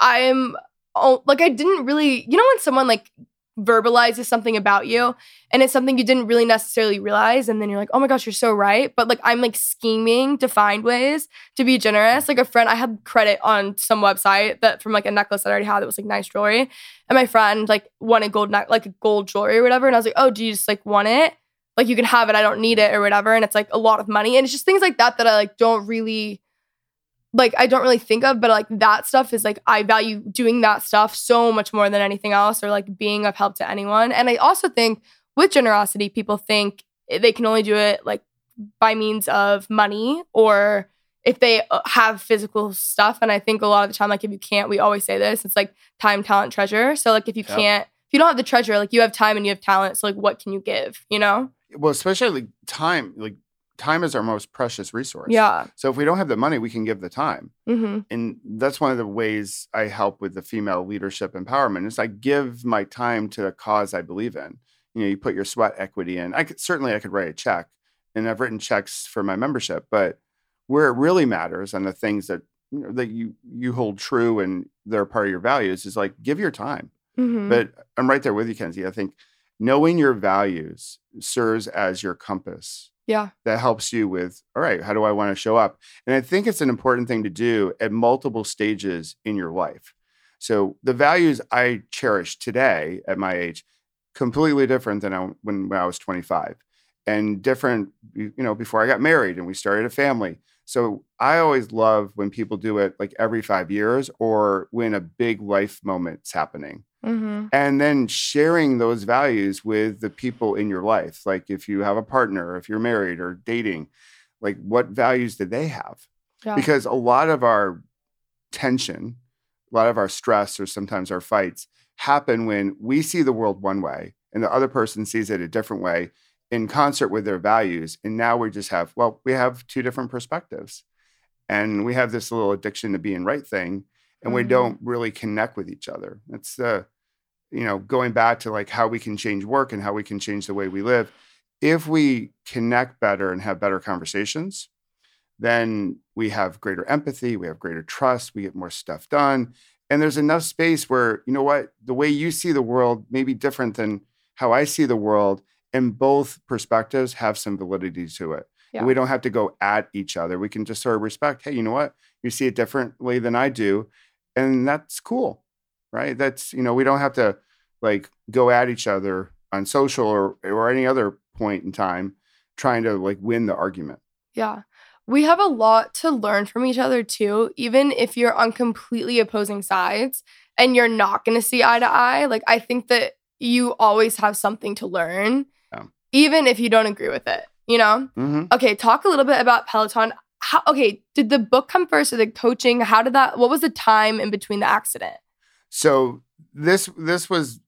Speaker 2: I'm oh, like, I didn't really, you know, when someone like verbalizes something about you and it's something you didn't really necessarily realize and then you're like oh my gosh you're so right. But like i'm like scheming to find ways to be generous. Like a friend i had credit on some website that from like a necklace that i already had that was like nice jewelry and my friend like wanted gold ne- like a gold jewelry or whatever and i was like oh do you just like want it? Like you can have it i don't need it or whatever and it's like a lot of money and it's just things like that that i like don't really like I don't really think of, but like that stuff is like I value doing that stuff so much more than anything else or like being of help to anyone. And I also think with generosity, people think they can only do it like by means of money or if they uh, have physical stuff. And I think a lot of the time, like if you can't, we always say this, it's like time, talent, treasure. So like if you
Speaker 4: Yep.
Speaker 2: can't, if you don't have the treasure, like you have time and you have talent. So like what can you give, you know?
Speaker 4: Well, especially like, time. Like time is our most precious resource.
Speaker 2: Yeah.
Speaker 4: So if we don't have the money, we can give the time.
Speaker 2: hmm
Speaker 4: and that's one of the ways I help with the female leadership empowerment is I give my time to a cause I believe in. You know, you put your sweat equity in. I could certainly I could write a check, and I've written checks for my membership, but where it really matters and the things that you know, that you you hold true and they're part of your values is like give your time.
Speaker 2: hmm
Speaker 4: But I'm right there with you, Kenzie. I think knowing your values serves as your compass
Speaker 2: yeah.
Speaker 4: that helps you with all right how do i want to show up? And i think it's an important thing to do at multiple stages in your life. So the values i cherish today at my age completely different than I, when, when i was 25 and different you know before i got married and we started a family. So i always love when people do it like every five years or when a big life moment's happening
Speaker 2: hmm
Speaker 4: and then sharing those values with the people in your life like if you have a partner if you're married or dating like what values do they have?
Speaker 2: Yeah.
Speaker 4: because a lot of our tension a lot of our stress or sometimes our fights happen when we see the world one way and the other person sees it a different way in concert with their values. And now we just have well we have two different perspectives. And we have this little addiction to being right thing and we
Speaker 2: Mhm.
Speaker 4: don't really connect with each other. It's the you know going back to like how we can change work and how we can change the way we live if we connect better and have better conversations then we have greater empathy we have greater trust we get more stuff done. And there's enough space where you know what the way you see the world may be different than how i see the world and both perspectives have some validity to it.
Speaker 2: Yeah.
Speaker 4: and we don't have to go at each other. We can just sort of respect hey you know what? You see it differently than i do. And that's cool right that's you know we don't have to like go at each other on social or or any other point in time trying to like win the argument
Speaker 2: Yeah. We have a lot to learn from each other too, even if you're on completely opposing sides and you're not going to see eye to eye. Like, I think that you always have something to learn,
Speaker 4: Yeah.
Speaker 2: even if you don't agree with it, you know?
Speaker 4: mm-hmm.
Speaker 2: Okay, talk a little bit about Peloton. How, okay, did the book come first or the coaching? How did that, what was the time in between the accident?
Speaker 4: So this this was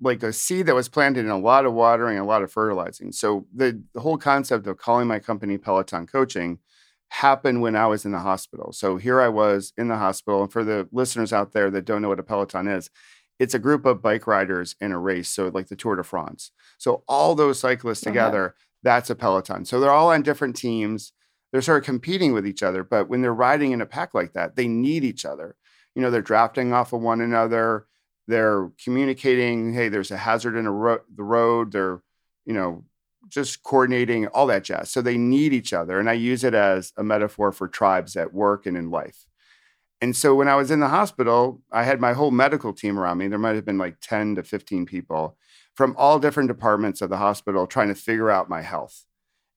Speaker 4: like a seed that was planted in a lot of watering, a lot of fertilizing. So the, the whole concept of calling my company Peloton Coaching happened when I was in the hospital. So here I was in the hospital. And for the listeners out there that don't know what a Peloton is, it's a group of bike riders in a race. So like the Tour de France. So all those cyclists together, that's a Peloton. So they're all on different teams. They're sort of competing with each other. But when they're riding in a pack like that, they need each other. You know, they're drafting off of one another. They're communicating hey there's a hazard in a ro- the road. They're you know just coordinating all that jazz. So they need each other and i use it as a metaphor for tribes at work and in life. And so when i was in the hospital i had my whole medical team around me. There might have been like 10 to 15 people from all different departments of the hospital trying to figure out my health.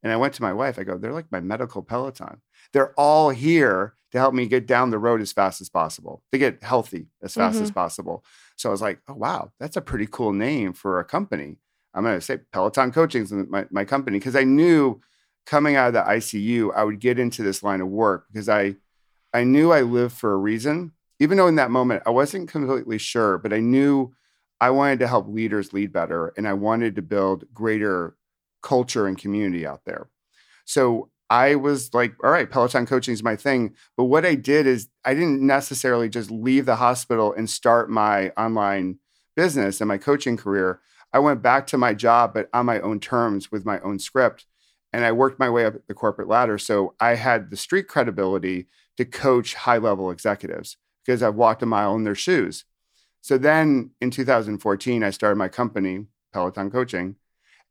Speaker 4: And I went to my wife, I go, they're like my medical Peloton. They're all here to help me get down the road as fast as possible, to get healthy as fast as mm-hmm. possible. So I was like, oh, wow, that's a pretty cool name for a company. I'm going to say Peloton Coaching is my, my company because I knew coming out of the ICU, I would get into this line of work because I, I knew I lived for a reason. Even though in that moment I wasn't completely sure, but I knew I wanted to help leaders lead better and I wanted to build greater culture and community out there. So I was like, all right, Peloton coaching is my thing. But what I did is I didn't necessarily just leave the hospital and start my online business and my coaching career. I went back to my job, but on my own terms with my own script. And I worked my way up the corporate ladder. So I had the street credibility to coach high level executives because I've walked a mile in their shoes. So then in 2014, I started my company, Peloton Coaching.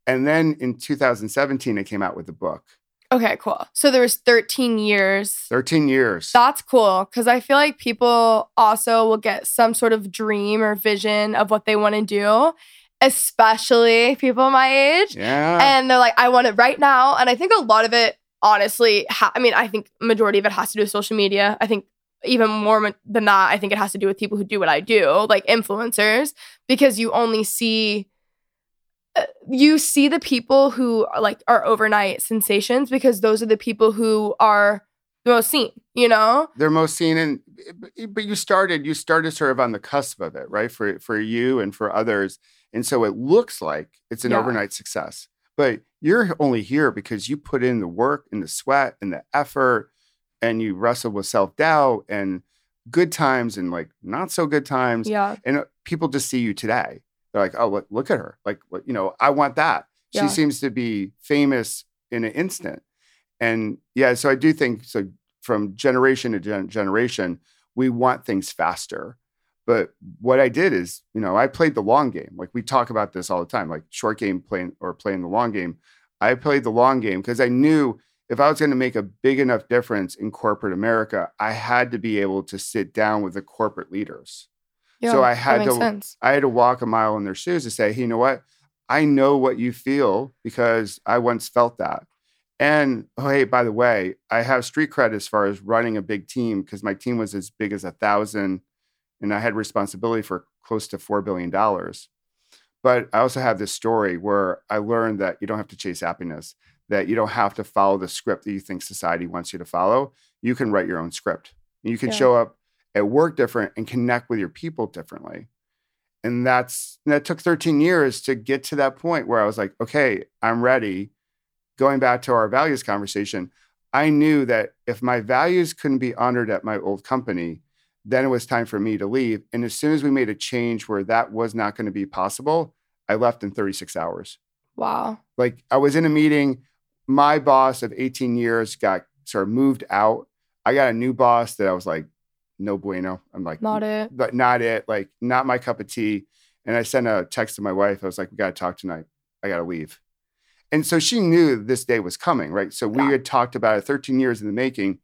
Speaker 4: And then in 2017, I came out with the book.
Speaker 2: Okay, cool. So there was 13 years.
Speaker 4: 13 years.
Speaker 2: That's cool because I feel like people also will get some sort of dream or vision of what they want to do, especially people my age.
Speaker 4: yeah.
Speaker 2: And they're like, I want it right now. And I think a lot of it, honestly, ha- I mean, I think majority of it has to do with social media. I think even more than that, I think it has to do with people who do what I do, like influencers, because you only see you see the people who are like are overnight sensations because those are the people who are the most seen, you know?
Speaker 4: they're most seen and but you started you started sort of on the cusp of it right for for you and for others and so it looks like it's an
Speaker 2: Yeah.
Speaker 4: overnight success but you're only here because you put in the work and the sweat and the effort and you wrestle with self-doubt and good times and like not so good times
Speaker 2: Yeah.
Speaker 4: and uh, people just see you today they're like oh look, look at her. Like what you know i want that.
Speaker 2: Yeah.
Speaker 4: she seems to be famous in an instant. And yeah so i do think so from generation to gen- generation we want things faster. But what i did is you know i played the long game. Like we talk about this all the time like short game playing or playing the long game. I played the long game because i knew if i was going to make a big enough difference in corporate america i had to be able to sit down with the corporate leaders
Speaker 2: yeah.
Speaker 4: So I had to-
Speaker 2: sense.
Speaker 4: I had to walk a mile in their shoes to say, hey, you know what? I know what you feel because I once felt that. And oh, hey, by the way, I have street cred as far as running a big team because my team was as big as a thousand and I had responsibility for close to $4 billion. But I also have this story where I learned that you don't have to chase happiness, that you don't have to follow the script that you think society wants you to follow. You can write your own script. You can
Speaker 2: Yeah.
Speaker 4: show up at work different and connect with your people differently. And that's and that took 13 years to get to that point where I was like, okay, I'm ready. Going back to our values conversation, I knew that if my values couldn't be honored at my old company, then it was time for me to leave. And as soon as we made a change where that was not going to be possible, I left in 36 hours.
Speaker 2: Wow.
Speaker 4: Like I was in a meeting, my boss of 18 years got sort of moved out. I got a new boss that I was like, no bueno. I'm like,
Speaker 2: Not it.
Speaker 4: but not it. Like, not my cup of tea. And I sent a text to my wife. I was like, we got to talk tonight. I got to leave. And so she knew this day was coming, right? So we
Speaker 2: Yeah.
Speaker 4: had talked about it 13 years in the making.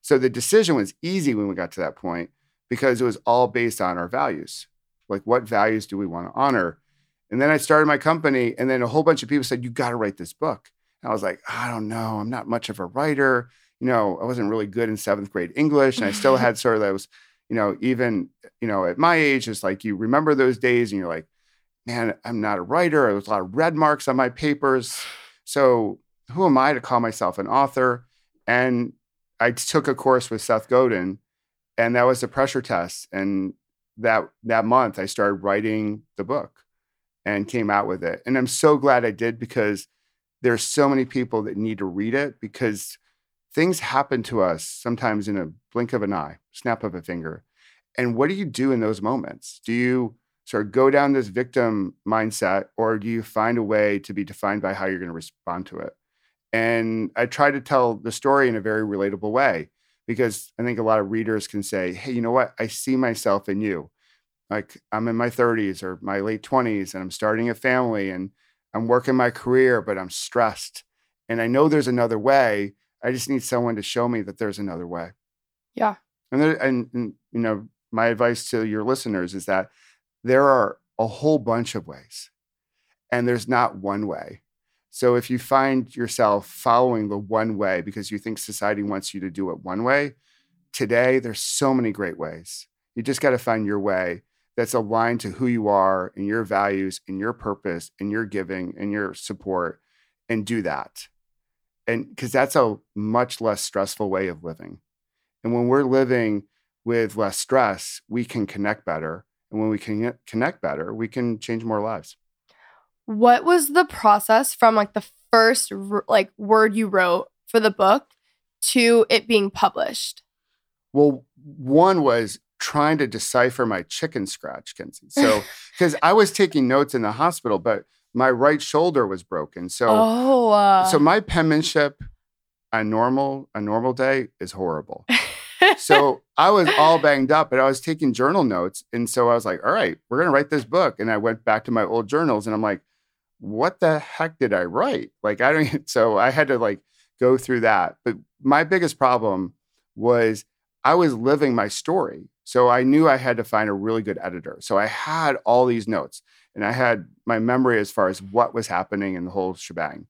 Speaker 4: So the decision was easy when we got to that point because it was all based on our values. Like, what values do we want to honor? And then I started my company, and then a whole bunch of people said, You got to write this book. And I was like, I don't know. I'm not much of a writer. You know, I wasn't really good in seventh grade English. And I still had sort of those, you know, even, you know, at my age, it's like you remember those days and you're like, man, I'm not a writer. There's a lot of red marks on my papers. So who am I to call myself an author? And I took a course with Seth Godin, and that was the pressure test. And that that month, I started writing the book and came out with it. And I'm so glad I did because there's so many people that need to read it because things happen to us sometimes in a blink of an eye, snap of a finger. And what do you do in those moments? Do you sort of go down this victim mindset or do you find a way to be defined by how you're going to respond to it? And I try to tell the story in a very relatable way because I think a lot of readers can say, hey, you know what? I see myself in you. Like I'm in my 30s or my late 20s and I'm starting a family and I'm working my career, but I'm stressed. And I know there's another way. I just need someone to show me that there's another way.
Speaker 2: Yeah.
Speaker 4: And, there, and, and you know, my advice to your listeners is that there are a whole bunch of ways, and there's not one way. So if you find yourself following the one way because you think society wants you to do it one way, today there's so many great ways. You just got to find your way that's aligned to who you are and your values and your purpose and your giving and your support and do that. And because that's a much less stressful way of living. And when we're living with less stress, we can connect better. And when we can connect better, we can change more lives.
Speaker 2: What was the process from like the first like word you wrote for the book to it being published?
Speaker 4: Well, one was trying to decipher my chicken scratch, Kenzie. So, because I was taking notes in the hospital, but my right shoulder was broken. So,
Speaker 2: oh, uh,
Speaker 4: so my penmanship a normal a normal day is horrible. so I was all banged up, but I was taking journal notes, and so I was like, "All right, we're gonna write this book." And I went back to my old journals, and I'm like, "What the heck did I write?" Like I don't. So I had to like go through that. But my biggest problem was I was living my story. So I knew I had to find a really good editor. So I had all these notes and I had my memory as far as what was happening in the whole shebang.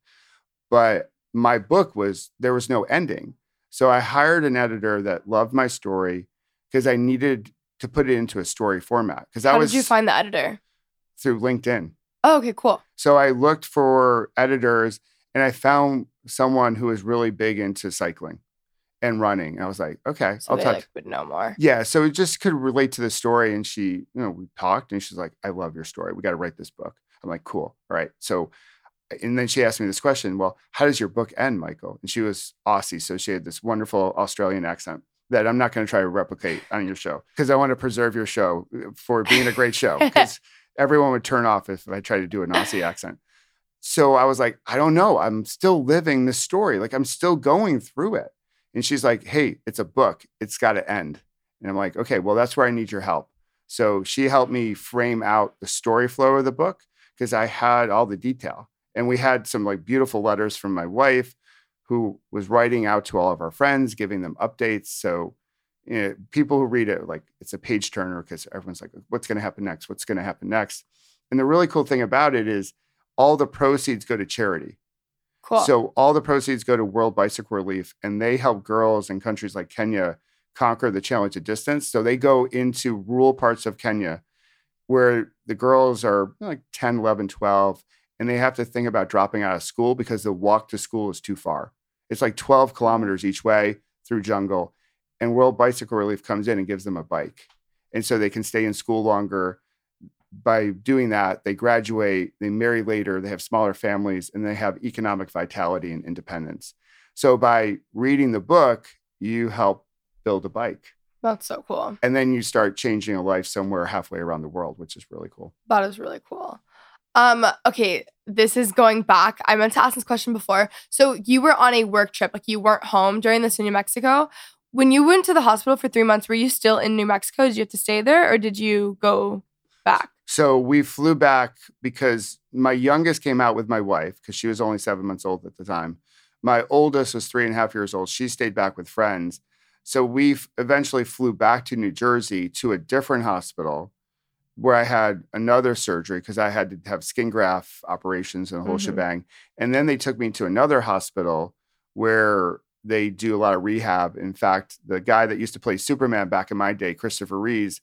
Speaker 4: But my book was, there was no ending. So I hired an editor that loved my story because I needed to put it into a story format. Because I
Speaker 2: how
Speaker 4: was
Speaker 2: did you find the editor?
Speaker 4: through LinkedIn.
Speaker 2: Oh, okay, cool.
Speaker 4: So I looked for editors and I found someone who was really big into cycling and running. I was like, okay,
Speaker 2: So
Speaker 4: I'll talk.
Speaker 2: like would know more.
Speaker 4: Yeah, so it just could relate to the story. And she, you know, we talked and she's like, I love your story. We got to write this book. I'm like, cool. All right. So, and then she asked me this question Well, how does your book end, Michael? And she was Aussie. So she had this wonderful Australian accent that I'm not going to try to replicate on your show because I want to preserve your show uh, for being a great show because everyone would turn off if I tried to do an Aussie accent. So I was like, I don't know. I'm still living this story. Like I'm still going through it. And she's like, hey, it's a book. It's got to end. And I'm like, okay, well, that's where I need your help. So she helped me frame out the story flow of the book because I had all the detail. And we had some like beautiful letters from my wife who was writing out to all of our friends, giving them updates. So you know, people who read it, like it's a page turner because everyone's like, what's going to happen next? What's going to happen next? And the really cool thing about it is all the proceeds go to charity.
Speaker 2: Cool.
Speaker 4: So all the proceeds go to World Bicycle Relief, and they help girls in countries like Kenya conquer the challenge of distance. So they go into rural parts of Kenya where the girls are like 10, 11, 12, and they have to think about dropping out of school because the walk to school is too far. It's like 12 kilometers each way through jungle. And World Bicycle Relief comes in and gives them a bike. And so they can stay in school longer. By doing that, they graduate, they marry later, they have smaller families, and they have economic vitality and independence. So by reading the book, you help build a bike.
Speaker 2: That's so cool.
Speaker 4: And then you start changing a life somewhere halfway around the world, which is really cool.
Speaker 2: That is really cool. Um, okay, this is going back. I meant to ask this question before. So you were on a work trip, like you weren't home during this in New Mexico. When you went to the hospital for three months, were you still in New Mexico? Did you have to stay there or did you go back?
Speaker 4: So we flew back because my youngest came out with my wife because she was only seven months old at the time. My oldest was three and a half years old. She stayed back with friends. So we f- eventually flew back to New Jersey to a different hospital where I had another surgery because I had to have skin graft operations and a whole
Speaker 2: Mhm.
Speaker 4: shebang. And then they took me to another hospital where they do a lot of rehab. In fact, the guy that used to play Superman back in my day, Christopher Reeves,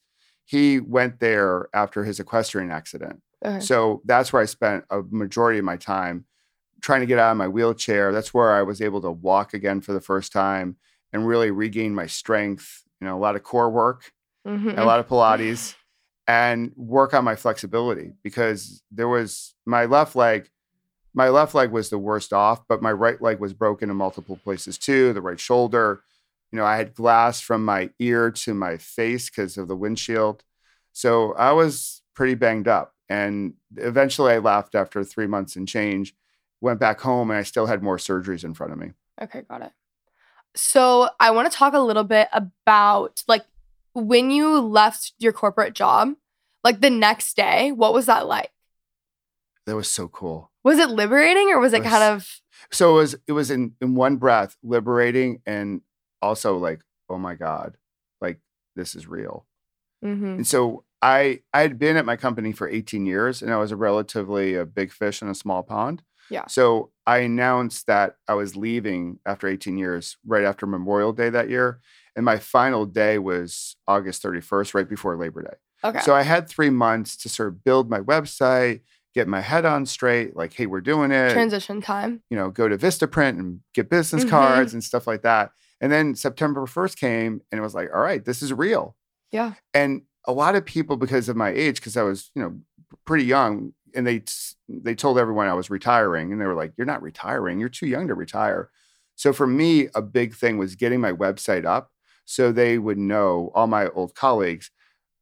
Speaker 4: he went there after his equestrian accident.
Speaker 2: Okay.
Speaker 4: So that's where I spent a majority of my time trying to get out of my wheelchair. That's where I was able to walk again for the first time and really regain my strength. You know, a lot of core work,
Speaker 2: Mhm.
Speaker 4: a lot of Pilates, and work on my flexibility because there was my left leg. My left leg was the worst off, but my right leg was broken in multiple places too. The right shoulder, you know, I had glass from my ear to my face because of the windshield. So I was pretty banged up. And eventually I left after three months and change, went back home, and I still had more surgeries in front of me.
Speaker 2: Okay, got it. So I want to talk a little bit about like when you left your corporate job, like the next day, what was that like?
Speaker 4: That was so cool.
Speaker 2: Was it liberating or was it
Speaker 4: It was-
Speaker 2: kind of
Speaker 4: So it was it was in in one breath liberating and also like, oh my God, like this is real.
Speaker 2: Mhm.
Speaker 4: And so I I had been at my company for 18 years and I was a relatively a big fish in a small pond.
Speaker 2: Yeah.
Speaker 4: So I announced that I was leaving after 18 years, right after Memorial Day that year. And my final day was August 31st, right before Labor Day.
Speaker 2: Okay.
Speaker 4: So I had three months to sort of build my website, get my head on straight, like, hey, we're doing it.
Speaker 2: Transition time.
Speaker 4: you know, go to Vistaprint and get business
Speaker 2: Mhm.
Speaker 4: cards and stuff like that. And then September 1st came and it was like, all right, this is real.
Speaker 2: Yeah.
Speaker 4: And a lot of people, because of my age, because I was, you know, pretty young, and they they told everyone I was retiring, and they were like, "You're not retiring. You're too young to retire." So for me, a big thing was getting my website up, so they would know all my old colleagues,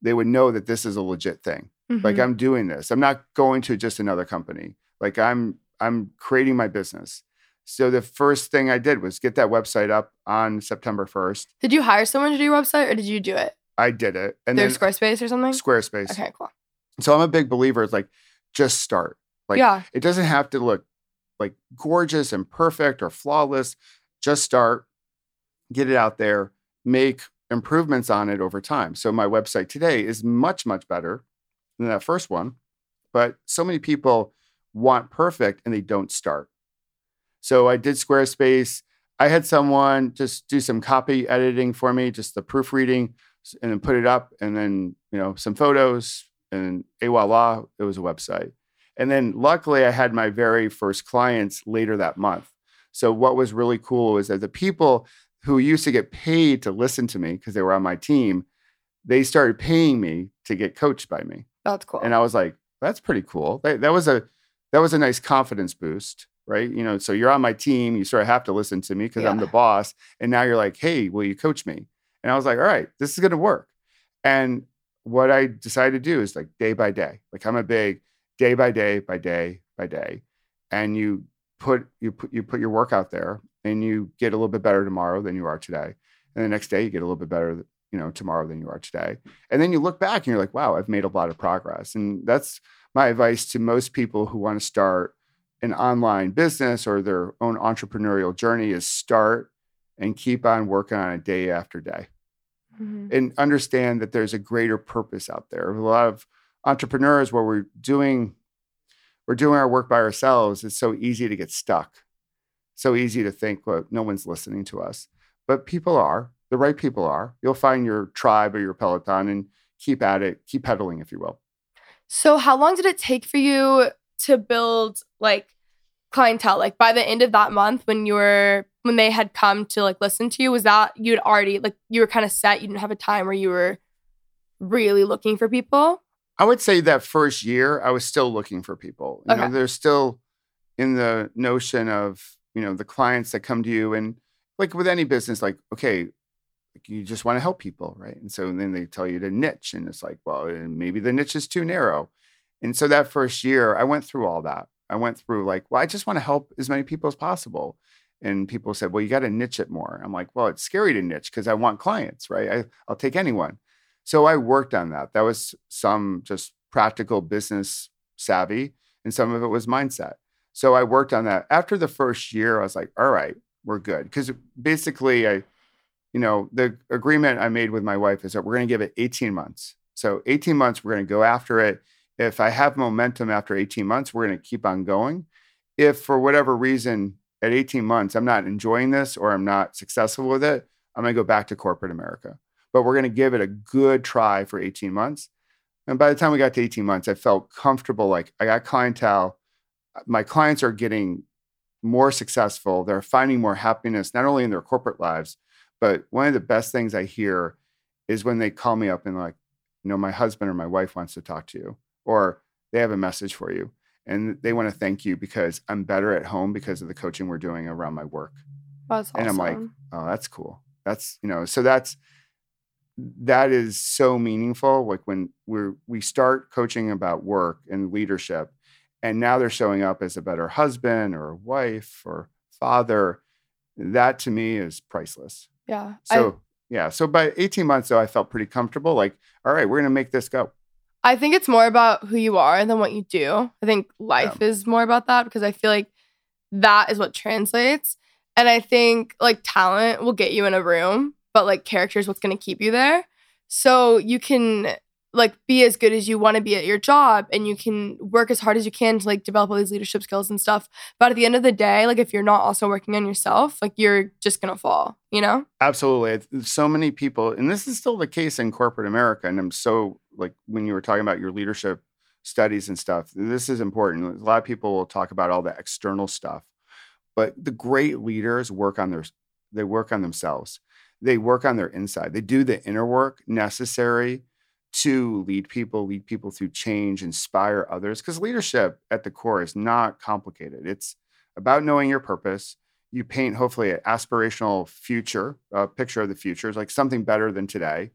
Speaker 4: they would know that this is a legit thing. Like
Speaker 2: Mhm.
Speaker 4: I'm doing this. I'm not going to just another company. Like I'm I'm creating my business. So the first thing I did was get that website up on September 1st.
Speaker 2: did you hire someone to do your website or did you do it?
Speaker 4: I did it. And
Speaker 2: Through
Speaker 4: then
Speaker 2: Squarespace or something?
Speaker 4: Squarespace.
Speaker 2: Okay, cool.
Speaker 4: So I'm a big believer. It's like just start. Like
Speaker 2: yeah.
Speaker 4: it doesn't have to look like gorgeous and perfect or flawless. Just start, get it out there, make improvements on it over time. So my website today is much, much better than that first one. But so many people want perfect and they don't start. So I did Squarespace. I had someone just do some copy editing for me, just the proofreading, and then put it up, and then you know some photos, and et voila, it was a website. And then luckily, I had my very first clients later that month. So what was really cool was that the people who used to get paid to listen to me because they were on my team, they started paying me to get coached by me.
Speaker 2: That's cool.
Speaker 4: And I was like, that's pretty cool. That, that was a that was a nice confidence boost, right? You know, so you're on my team, you sort of have to listen to me because I'm the boss. And now you're like, hey, will you coach me? And I was like, all right, this is gonna work. And what I decided to do is like day by day. Like I'm a big day by day by day by day. And you put you put you put your work out there and you get a little bit better tomorrow than you are today. And the next day you get a little bit better, you know, tomorrow than you are today. And then you look back and you're like, wow, I've made a lot of progress. And that's my advice to most people who want to start an online business or their own entrepreneurial journey is start and keep on working on it day after day
Speaker 2: Mhm.
Speaker 4: and understand that there's a greater purpose out there. A lot of entrepreneurs where we're doing we're doing our work by ourselves, it's so easy to get stuck. So easy to think, well, no one's listening to us. But people are, the right people are. You'll find your tribe or your peloton and keep at it, keep pedaling, if you will.
Speaker 2: So how long did it take for you to build like clientele? Like by the end of that month when you were when they had come to like listen to you, was that you'd already like you were kind of set, you didn't have a time where you were really looking for people?
Speaker 4: I would say that first year, I was still looking for people. You know,
Speaker 2: Okay.
Speaker 4: there's still in the notion of, you know, the clients that come to you and like with any business, like, okay, you just want to help people, right? And so then they tell you to niche, and it's like, well, eh, maybe the niche is too narrow. And so that first year, I went through all that. I went through like, well, I just want to help as many people as possible. And people said, well, you got to niche it more. I'm like, well, it's scary to niche because I want clients, right? I, I'll take anyone. So I worked on that. That was some just practical business savvy, and some of it was mindset. So I worked on that. After the first year, I was like, all right, we're good. Because basically, I, you know, the agreement I made with my wife is that we're going to give it 18 months. So 18 months, we're going to go after it. If I have momentum after 18 months, we're going to keep on going. If for whatever reason at 18 months I'm not enjoying this or I'm not successful with it, I'm going to go back to corporate America. But we're going to give it a good try for 18 months. And by the time we got to 18 months, I felt comfortable. Like I got clientele. My clients are getting more successful. They're finding more happiness, not only in their corporate lives, but one of the best things I hear is when they call me up and like, you know, my husband or my wife wants to talk to you, or they have a message for you and they want to thank you because I'm better at home because of the coaching we're doing around my work.
Speaker 2: That's awesome.
Speaker 4: And I'm like, oh, that's cool. That's, you know, so that's, that is so meaningful. Like when we're, we start coaching about work and leadership, and now they're showing up as a better husband or wife or father. That to me is priceless.
Speaker 2: yeah. I-
Speaker 4: So, yeah. So by 18 months, though, I felt pretty comfortable. Like, all right, we're going to make this go.
Speaker 2: I think it's more about who you are than what you do. I think life is more about that because I feel like that is what translates. And I think like talent will get you in a room, but like character is what's going to keep you there. So you can like be as good as you want to be at your job and you can work as hard as you can to like develop all these leadership skills and stuff but at the end of the day like if you're not also working on yourself like you're just gonna fall you know
Speaker 4: Absolutely. So many people, and this is still the case in corporate America. And I'm so like when you were talking about your leadership studies and stuff, this is important. A lot of people will talk about all the external stuff, but the great leaders work on their they work on themselves. They work on their inside. They do the inner work necessary to lead people, lead people through change, inspire others. Because leadership at the core is not complicated. It's about knowing your purpose. You paint hopefully an aspirational future, a picture of the future, it's like something better than today.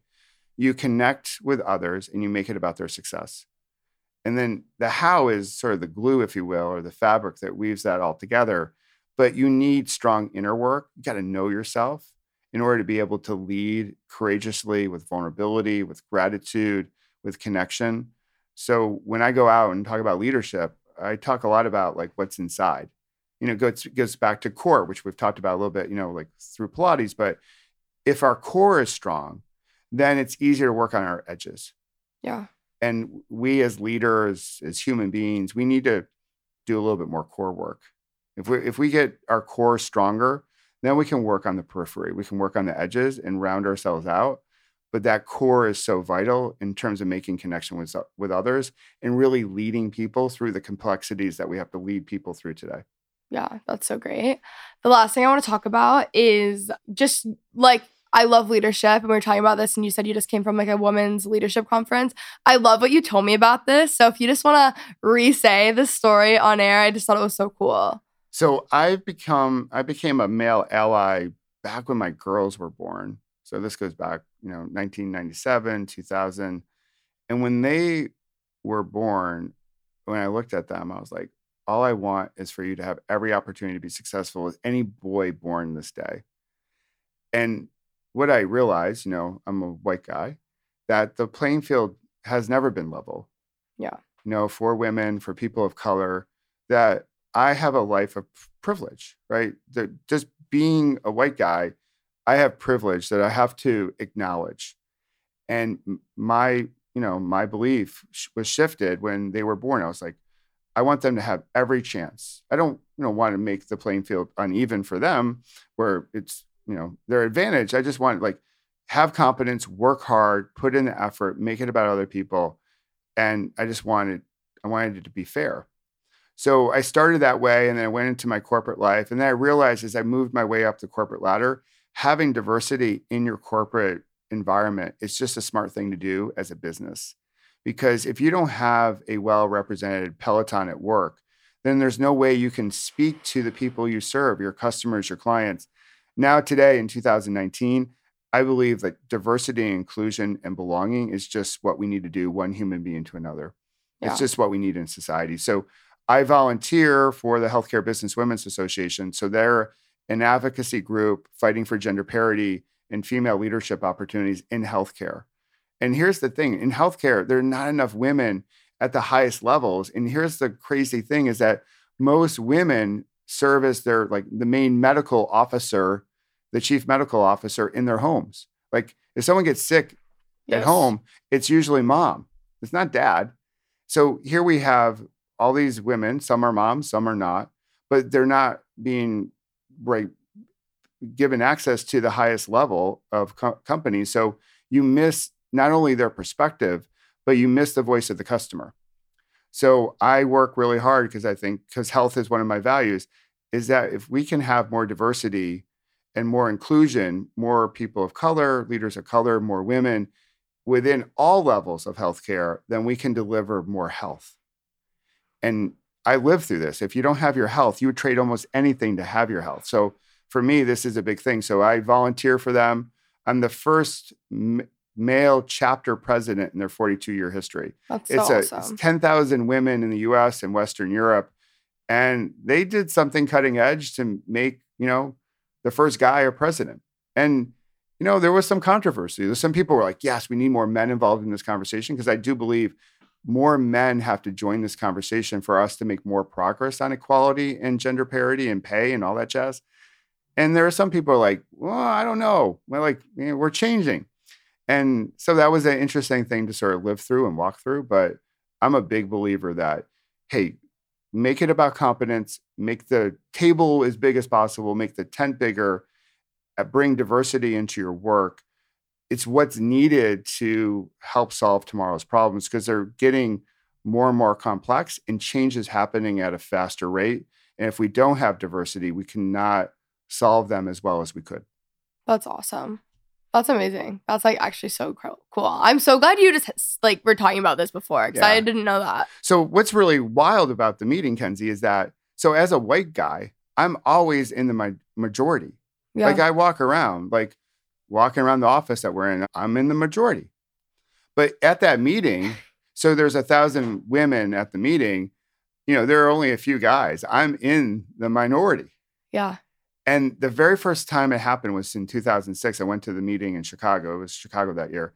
Speaker 4: You connect with others and you make it about their success. And then the how is sort of the glue, if you will, or the fabric that weaves that all together. But you need strong inner work. You got to know yourself in order to be able to lead courageously with vulnerability, with gratitude, with connection. So when I go out and talk about leadership, I talk a lot about like what's inside. You know, goes, goes back to core, which we've talked about a little bit, you know, like through Pilates. But if our core is strong, then it's easier to work on our edges.
Speaker 2: yeah
Speaker 4: And we as leaders, as human beings, we need to do a little bit more core work. If we if we get our core stronger, then we can work on the periphery. We can work on the edges and round ourselves out. But that core is so vital in terms of making connection with with others and really leading people through the complexities that we have to lead people through today.
Speaker 2: Yeah, that's so great. The last thing I want to talk about is just like I love leadership, and we were talking about this, and you said you just came from like a women's leadership conference. I love what you told me about this. So if you just want to re-say the story on air, I just thought it was so cool.
Speaker 4: So I've become I became a male ally back when my girls were born. So this goes back, you know, 1997, 2000. And when they were born, when I looked at them, I was like, all I want is for you to have every opportunity to be successful with any boy born this day. And what I realized, you know, I'm a white guy, that the playing field has never been level.
Speaker 2: Yeah.
Speaker 4: You know, for women, for people of color, that I have a life of privilege, right? That just being a white guy, I have privilege that I have to acknowledge. And my, you know, my belief sh- was shifted when they were born. I was like, I want them to have every chance. I don't, you know, want to make the playing field uneven for them where it's, you know, their advantage. I just want like have competence, work hard, put in the effort, make it about other people. And I just wanted, I wanted it to be fair. So I started that way and then I went into my corporate life. And then I realized as I moved my way up the corporate ladder, having diversity in your corporate environment is just a smart thing to do as a business. Because if you don't have a well represented Peloton at work, then there's no way you can speak to the people you serve, your customers, your clients. Now, today in 2019, I believe that diversity, inclusion, and belonging is just what we need to do one human being to another.
Speaker 2: Yeah.
Speaker 4: It's just what we need in society. So I volunteer for the Healthcare Business Women's Association. So they're an advocacy group fighting for gender parity and female leadership opportunities in healthcare. And here's the thing in healthcare, there are not enough women at the highest levels. And here's the crazy thing is that most women serve as their like the main medical officer, the chief medical officer in their homes. Like if someone gets sick at home, it's usually mom. It's not dad. So here we have all these women, some are moms, some are not, but they're not being right given access to the highest level of co- companies. So you miss not only their perspective, but you miss the voice of the customer. So I work really hard because I think because health is one of my values, is that if we can have more diversity and more inclusion, more people of color, leaders of color, more women within all levels of healthcare, then we can deliver more health. And I live through this. If you don't have your health, you would trade almost anything to have your health. So for me, this is a big thing. So I volunteer for them. I'm the first male chapter president in their 42 year history.
Speaker 2: That's
Speaker 4: It's,
Speaker 2: so
Speaker 4: a,
Speaker 2: awesome.
Speaker 4: it's 10,000 women in the US and Western Europe. And they did something cutting edge to make, you know, the first guy a president. And, you know, there was some controversy. There's some people were like, yes, we need more men involved in this conversation because I do believe more men have to join this conversation for us to make more progress on equality and gender parity and pay and all that jazz. And there are some people like, well, I don't know. We're like, "Yeah, we're changing. And so that was an interesting thing to sort of live through and walk through. But I'm a big believer that, hey, make it about competence, make the table as big as possible, make the tent bigger, uh, bring diversity into your work. It's what's needed to help solve tomorrow's problems because they're getting more and more complex and change is happening at a faster rate. And if we don't have diversity, we cannot solve them as well as we could.
Speaker 2: That's awesome. That's amazing. That's like actually so cool. I'm so glad you just like were talking about this before because I didn't know that.
Speaker 4: So what's really wild about the meeting, Kenzie, is that so as a white guy, I'm always in the mi- majority.
Speaker 2: Yeah.
Speaker 4: Like I walk around, like walking around the office that we're in, I'm in the majority. But at that meeting, so there's a thousand women at the meeting, you know, there are only a few guys. I'm in the minority.
Speaker 2: yeah.
Speaker 4: And the very first time it happened was in 2006. I went to the meeting in Chicago. It was Chicago that year.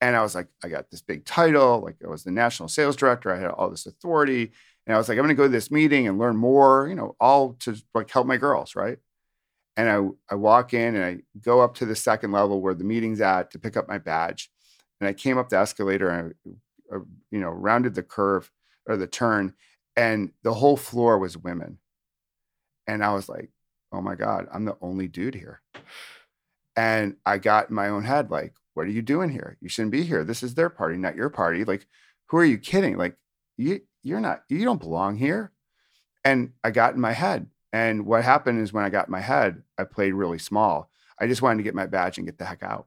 Speaker 4: And I was like, I got this big title. Like I was the national sales director. I had all this authority. And I was like, I'm going to go to this meeting and learn more, you know, all to like help my girls. Right. And I, I walk in and I go up to the second level where the meeting's at to pick up my badge. And I came up the escalator and I, you know, rounded the curve or the turn and the whole floor was women. And I was like, oh my God, I'm the only dude here. And I got in my own head, like, what are you doing here? You shouldn't be here. This is their party, not your party. Like, who are you kidding? Like, you you're not, you don't belong here. And I got in my head. And what happened is when I got in my head, I played really small. I just wanted to get my badge and get the heck out.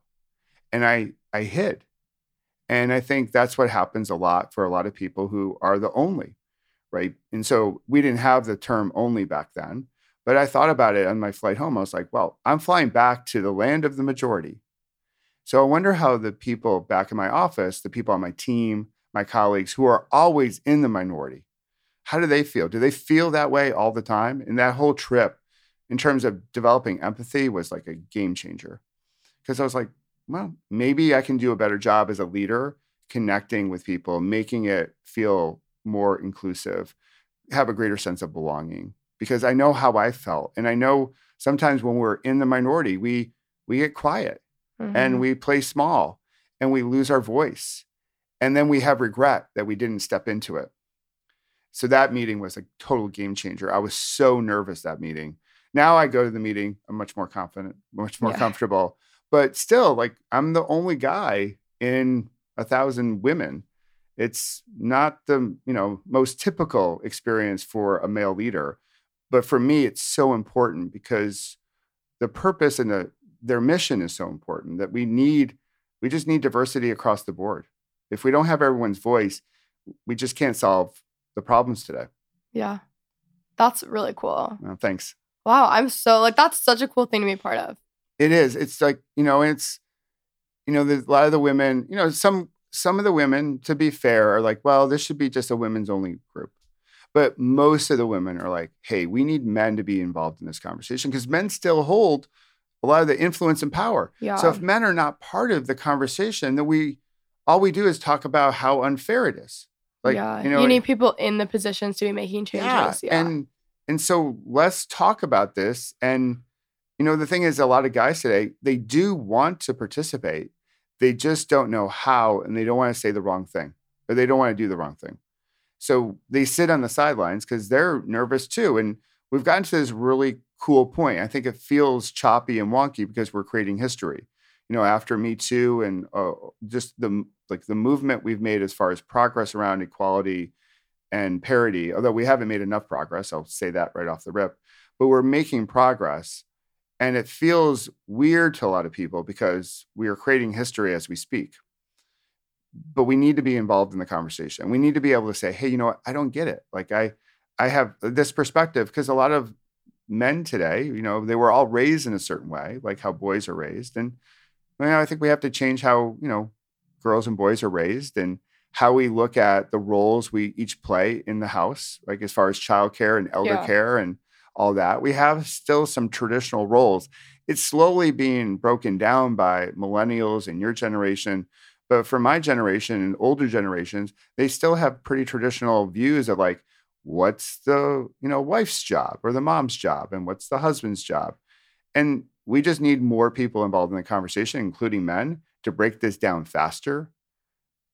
Speaker 4: And I I hid. And I think that's what happens a lot for a lot of people who are the only, right? And so we didn't have the term only back then. But I thought about it on my flight home. I was like, well, I'm flying back to the land of the majority. So I wonder how the people back in my office, the people on my team, my colleagues who are always in the minority, how do they feel? Do they feel that way all the time? And that whole trip, in terms of developing empathy, was like a game changer. Because I was like, well, maybe I can do a better job as a leader connecting with people, making it feel more inclusive, have a greater sense of belonging because I know how I felt. And I know sometimes when we're in the minority, we we get quiet
Speaker 2: Mhm.
Speaker 4: and we play small and we lose our voice. And then we have regret that we didn't step into it. So that meeting was a total game changer. I was so nervous that meeting. Now I go to the meeting, I'm much more confident, much more
Speaker 2: Yeah.
Speaker 4: comfortable. But still, like I'm the only guy in a thousand women. It's not the, you know, most typical experience for a male leader. But for me, it's so important because the purpose and the their mission is so important that we need we just need diversity across the board. If we don't have everyone's voice, we just can't solve the problems today.
Speaker 2: yeah. That's really cool.
Speaker 4: Uh, thanks.
Speaker 2: Wow. I'm so like, that's such a cool thing to be part of.
Speaker 4: It is. It's like you know. It's you know. There's a lot of the women. You know, some some of the women, to be fair, are like, well, this should be just a women's only group. But most of the women are like, hey, we need men to be involved in this conversation because men still hold a lot of the influence and power.
Speaker 2: Yeah.
Speaker 4: So if men are not part of the conversation, then we all we do is talk about how unfair it is. Like
Speaker 2: yeah.
Speaker 4: you know, you
Speaker 2: need people in the positions to be making changes. Yeah.
Speaker 4: and and so let's talk about this. And you know, the thing is, a lot of guys today they do want to participate, they just don't know how, and they don't want to say the wrong thing, or they don't want to do the wrong thing. So they sit on the sidelines because they're nervous too. And we've gotten to this really cool point. I think it feels choppy and wonky because we're creating history. You know, after Me Too and uh, just the like the movement we've made as far as progress around equality and parity, although we haven't made enough progress, I'll say that right off the rip, but we're making progress. And it feels weird to a lot of people because we are creating history as we speak. But we need to be involved in the conversation. We need to be able to say, hey, you know what? I don't get it. Like I I have this perspective because a lot of men today, you know, they were all raised in a certain way, like how boys are raised. And you know, I think we have to change how, you know, girls and boys are raised and how we look at the roles we each play in the house, like as far as childcare and elder
Speaker 2: Yeah.
Speaker 4: care and all that. We have still some traditional roles. It's slowly being broken down by millennials and your generation. But for my generation and older generations, they still have pretty traditional views of like, what's the you know wife's job or the mom's job and what's the husband's job and we just need more people involved in the conversation including men to break this down faster.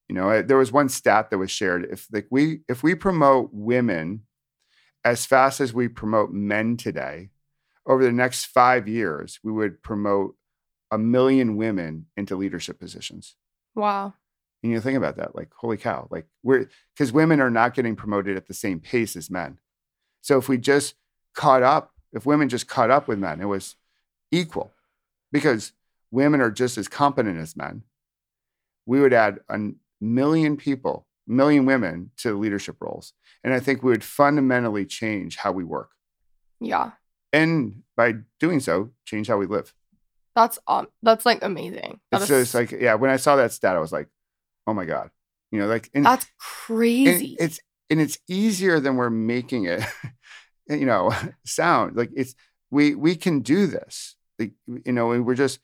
Speaker 4: You know, there was one stat that was shared. If like we if we promote women as fast as we promote men today, over the next five years, we would promote a million women into leadership positions.
Speaker 2: Wow.
Speaker 4: And you think about that, like, holy cow, like we're because women are not getting promoted at the same pace as men. So if we just caught up, if women just caught up with men, it was equal because women are just as competent as men. We would add a million people, million women to leadership roles. And I think we would fundamentally change how we work.
Speaker 2: Yeah.
Speaker 4: And by doing so, change how we live.
Speaker 2: That's um that's like amazing. That
Speaker 4: It's
Speaker 2: is-
Speaker 4: just like, yeah, when I saw that stat, I was like, oh my God. You know, like, and,
Speaker 2: that's
Speaker 4: and
Speaker 2: crazy.
Speaker 4: it's and it's easier than we're making it, you know, sound. Like it's we we can do this. Like, you know, we're just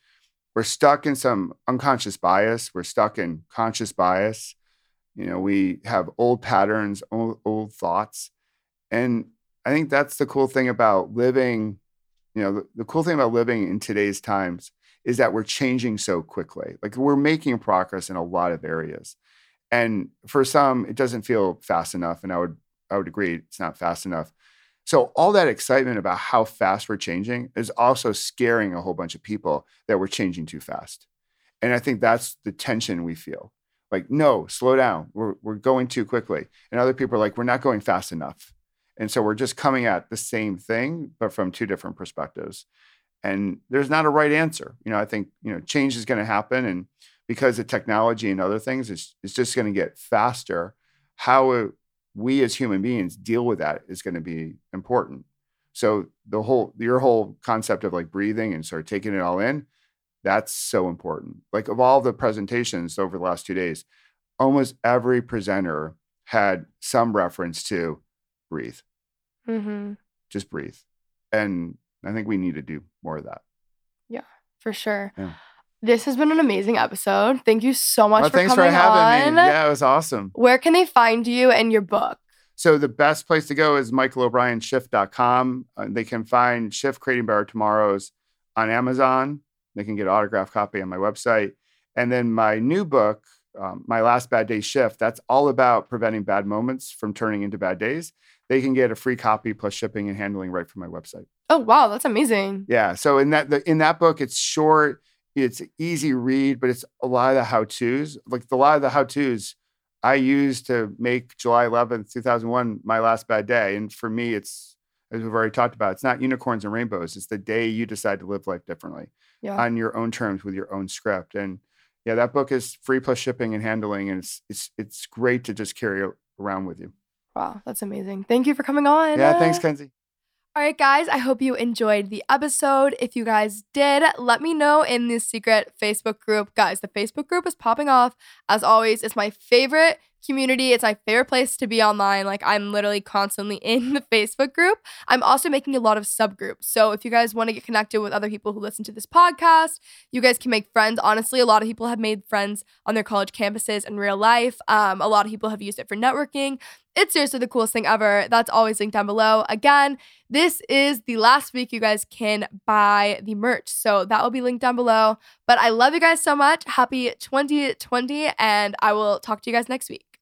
Speaker 4: we're stuck in some unconscious bias. We're stuck in conscious bias. You know, we have old patterns, old, old thoughts. And I think that's the cool thing about living, you know, the, the cool thing about living in today's times is that we're changing so quickly. Like we're making progress in a lot of areas. And for some, it doesn't feel fast enough. And I would I would agree it's not fast enough. So all that excitement about how fast we're changing is also scaring a whole bunch of people that we're changing too fast. And I think that's the tension we feel. Like, no, slow down. We're we're going too quickly. And other people are like, we're not going fast enough. And so we're just coming at the same thing, but from two different perspectives. And there's not a right answer. You know, I think, you know, change is going to happen. And because of technology and other things, it's, it's just going to get faster. How we as human beings deal with that is going to be important. So the whole, your whole concept of like breathing and sort of taking it all in, that's so important. Like of all the presentations over the last two days, almost every presenter had some reference to breathe
Speaker 2: mm-hmm.
Speaker 4: just breathe. And I think we need to do more of that.
Speaker 2: Yeah, for sure.
Speaker 4: Yeah.
Speaker 2: This has been an amazing episode. Thank you so much
Speaker 4: Well,
Speaker 2: for
Speaker 4: thanks
Speaker 2: coming
Speaker 4: for having
Speaker 2: on.
Speaker 4: me. Yeah, it was awesome.
Speaker 2: Where can they find you and your book?
Speaker 4: So the best place to go is michaelobrienshift.com. Uh, they can find Shift Creating Better Tomorrows on Amazon. They can get an autographed copy on my website. And then my new book, um, My Last Bad Day Shift, that's all about preventing bad moments from turning into bad days. They can get a free copy plus shipping and handling right from my website.
Speaker 2: Oh wow, that's amazing.
Speaker 4: Yeah. So in that the, in that book, it's short, it's easy read, but it's a lot of the how tos. Like the, a lot of the how tos I used to make July 11th, 2001, my last bad day. And for me, it's as we've already talked about, it's not unicorns and rainbows. It's the day you decide to live life differently
Speaker 2: Yeah.
Speaker 4: on your own terms with your own script. And yeah, that book is free plus shipping and handling, and it's it's it's great to just carry around with you.
Speaker 2: Wow, that's amazing. Thank you for coming on.
Speaker 4: Yeah. Thanks, Kenzie.
Speaker 2: All right, guys, I hope you enjoyed the episode. If you guys did, let me know in the secret Facebook group. Guys, the Facebook group is popping off. As always, it's my favorite community. It's my favorite place to be online. Like, I'm literally constantly in the Facebook group. I'm also making a lot of subgroups. So, if you guys want to get connected with other people who listen to this podcast, you guys can make friends. Honestly, a lot of people have made friends on their college campuses in real life. Um, a lot of people have used it for networking. It's seriously the coolest thing ever. That's always linked down below. Again, this is the last week you guys can buy the merch. So that will be linked down below. But I love you guys so much. Happy 2020, and I will talk to you guys next week.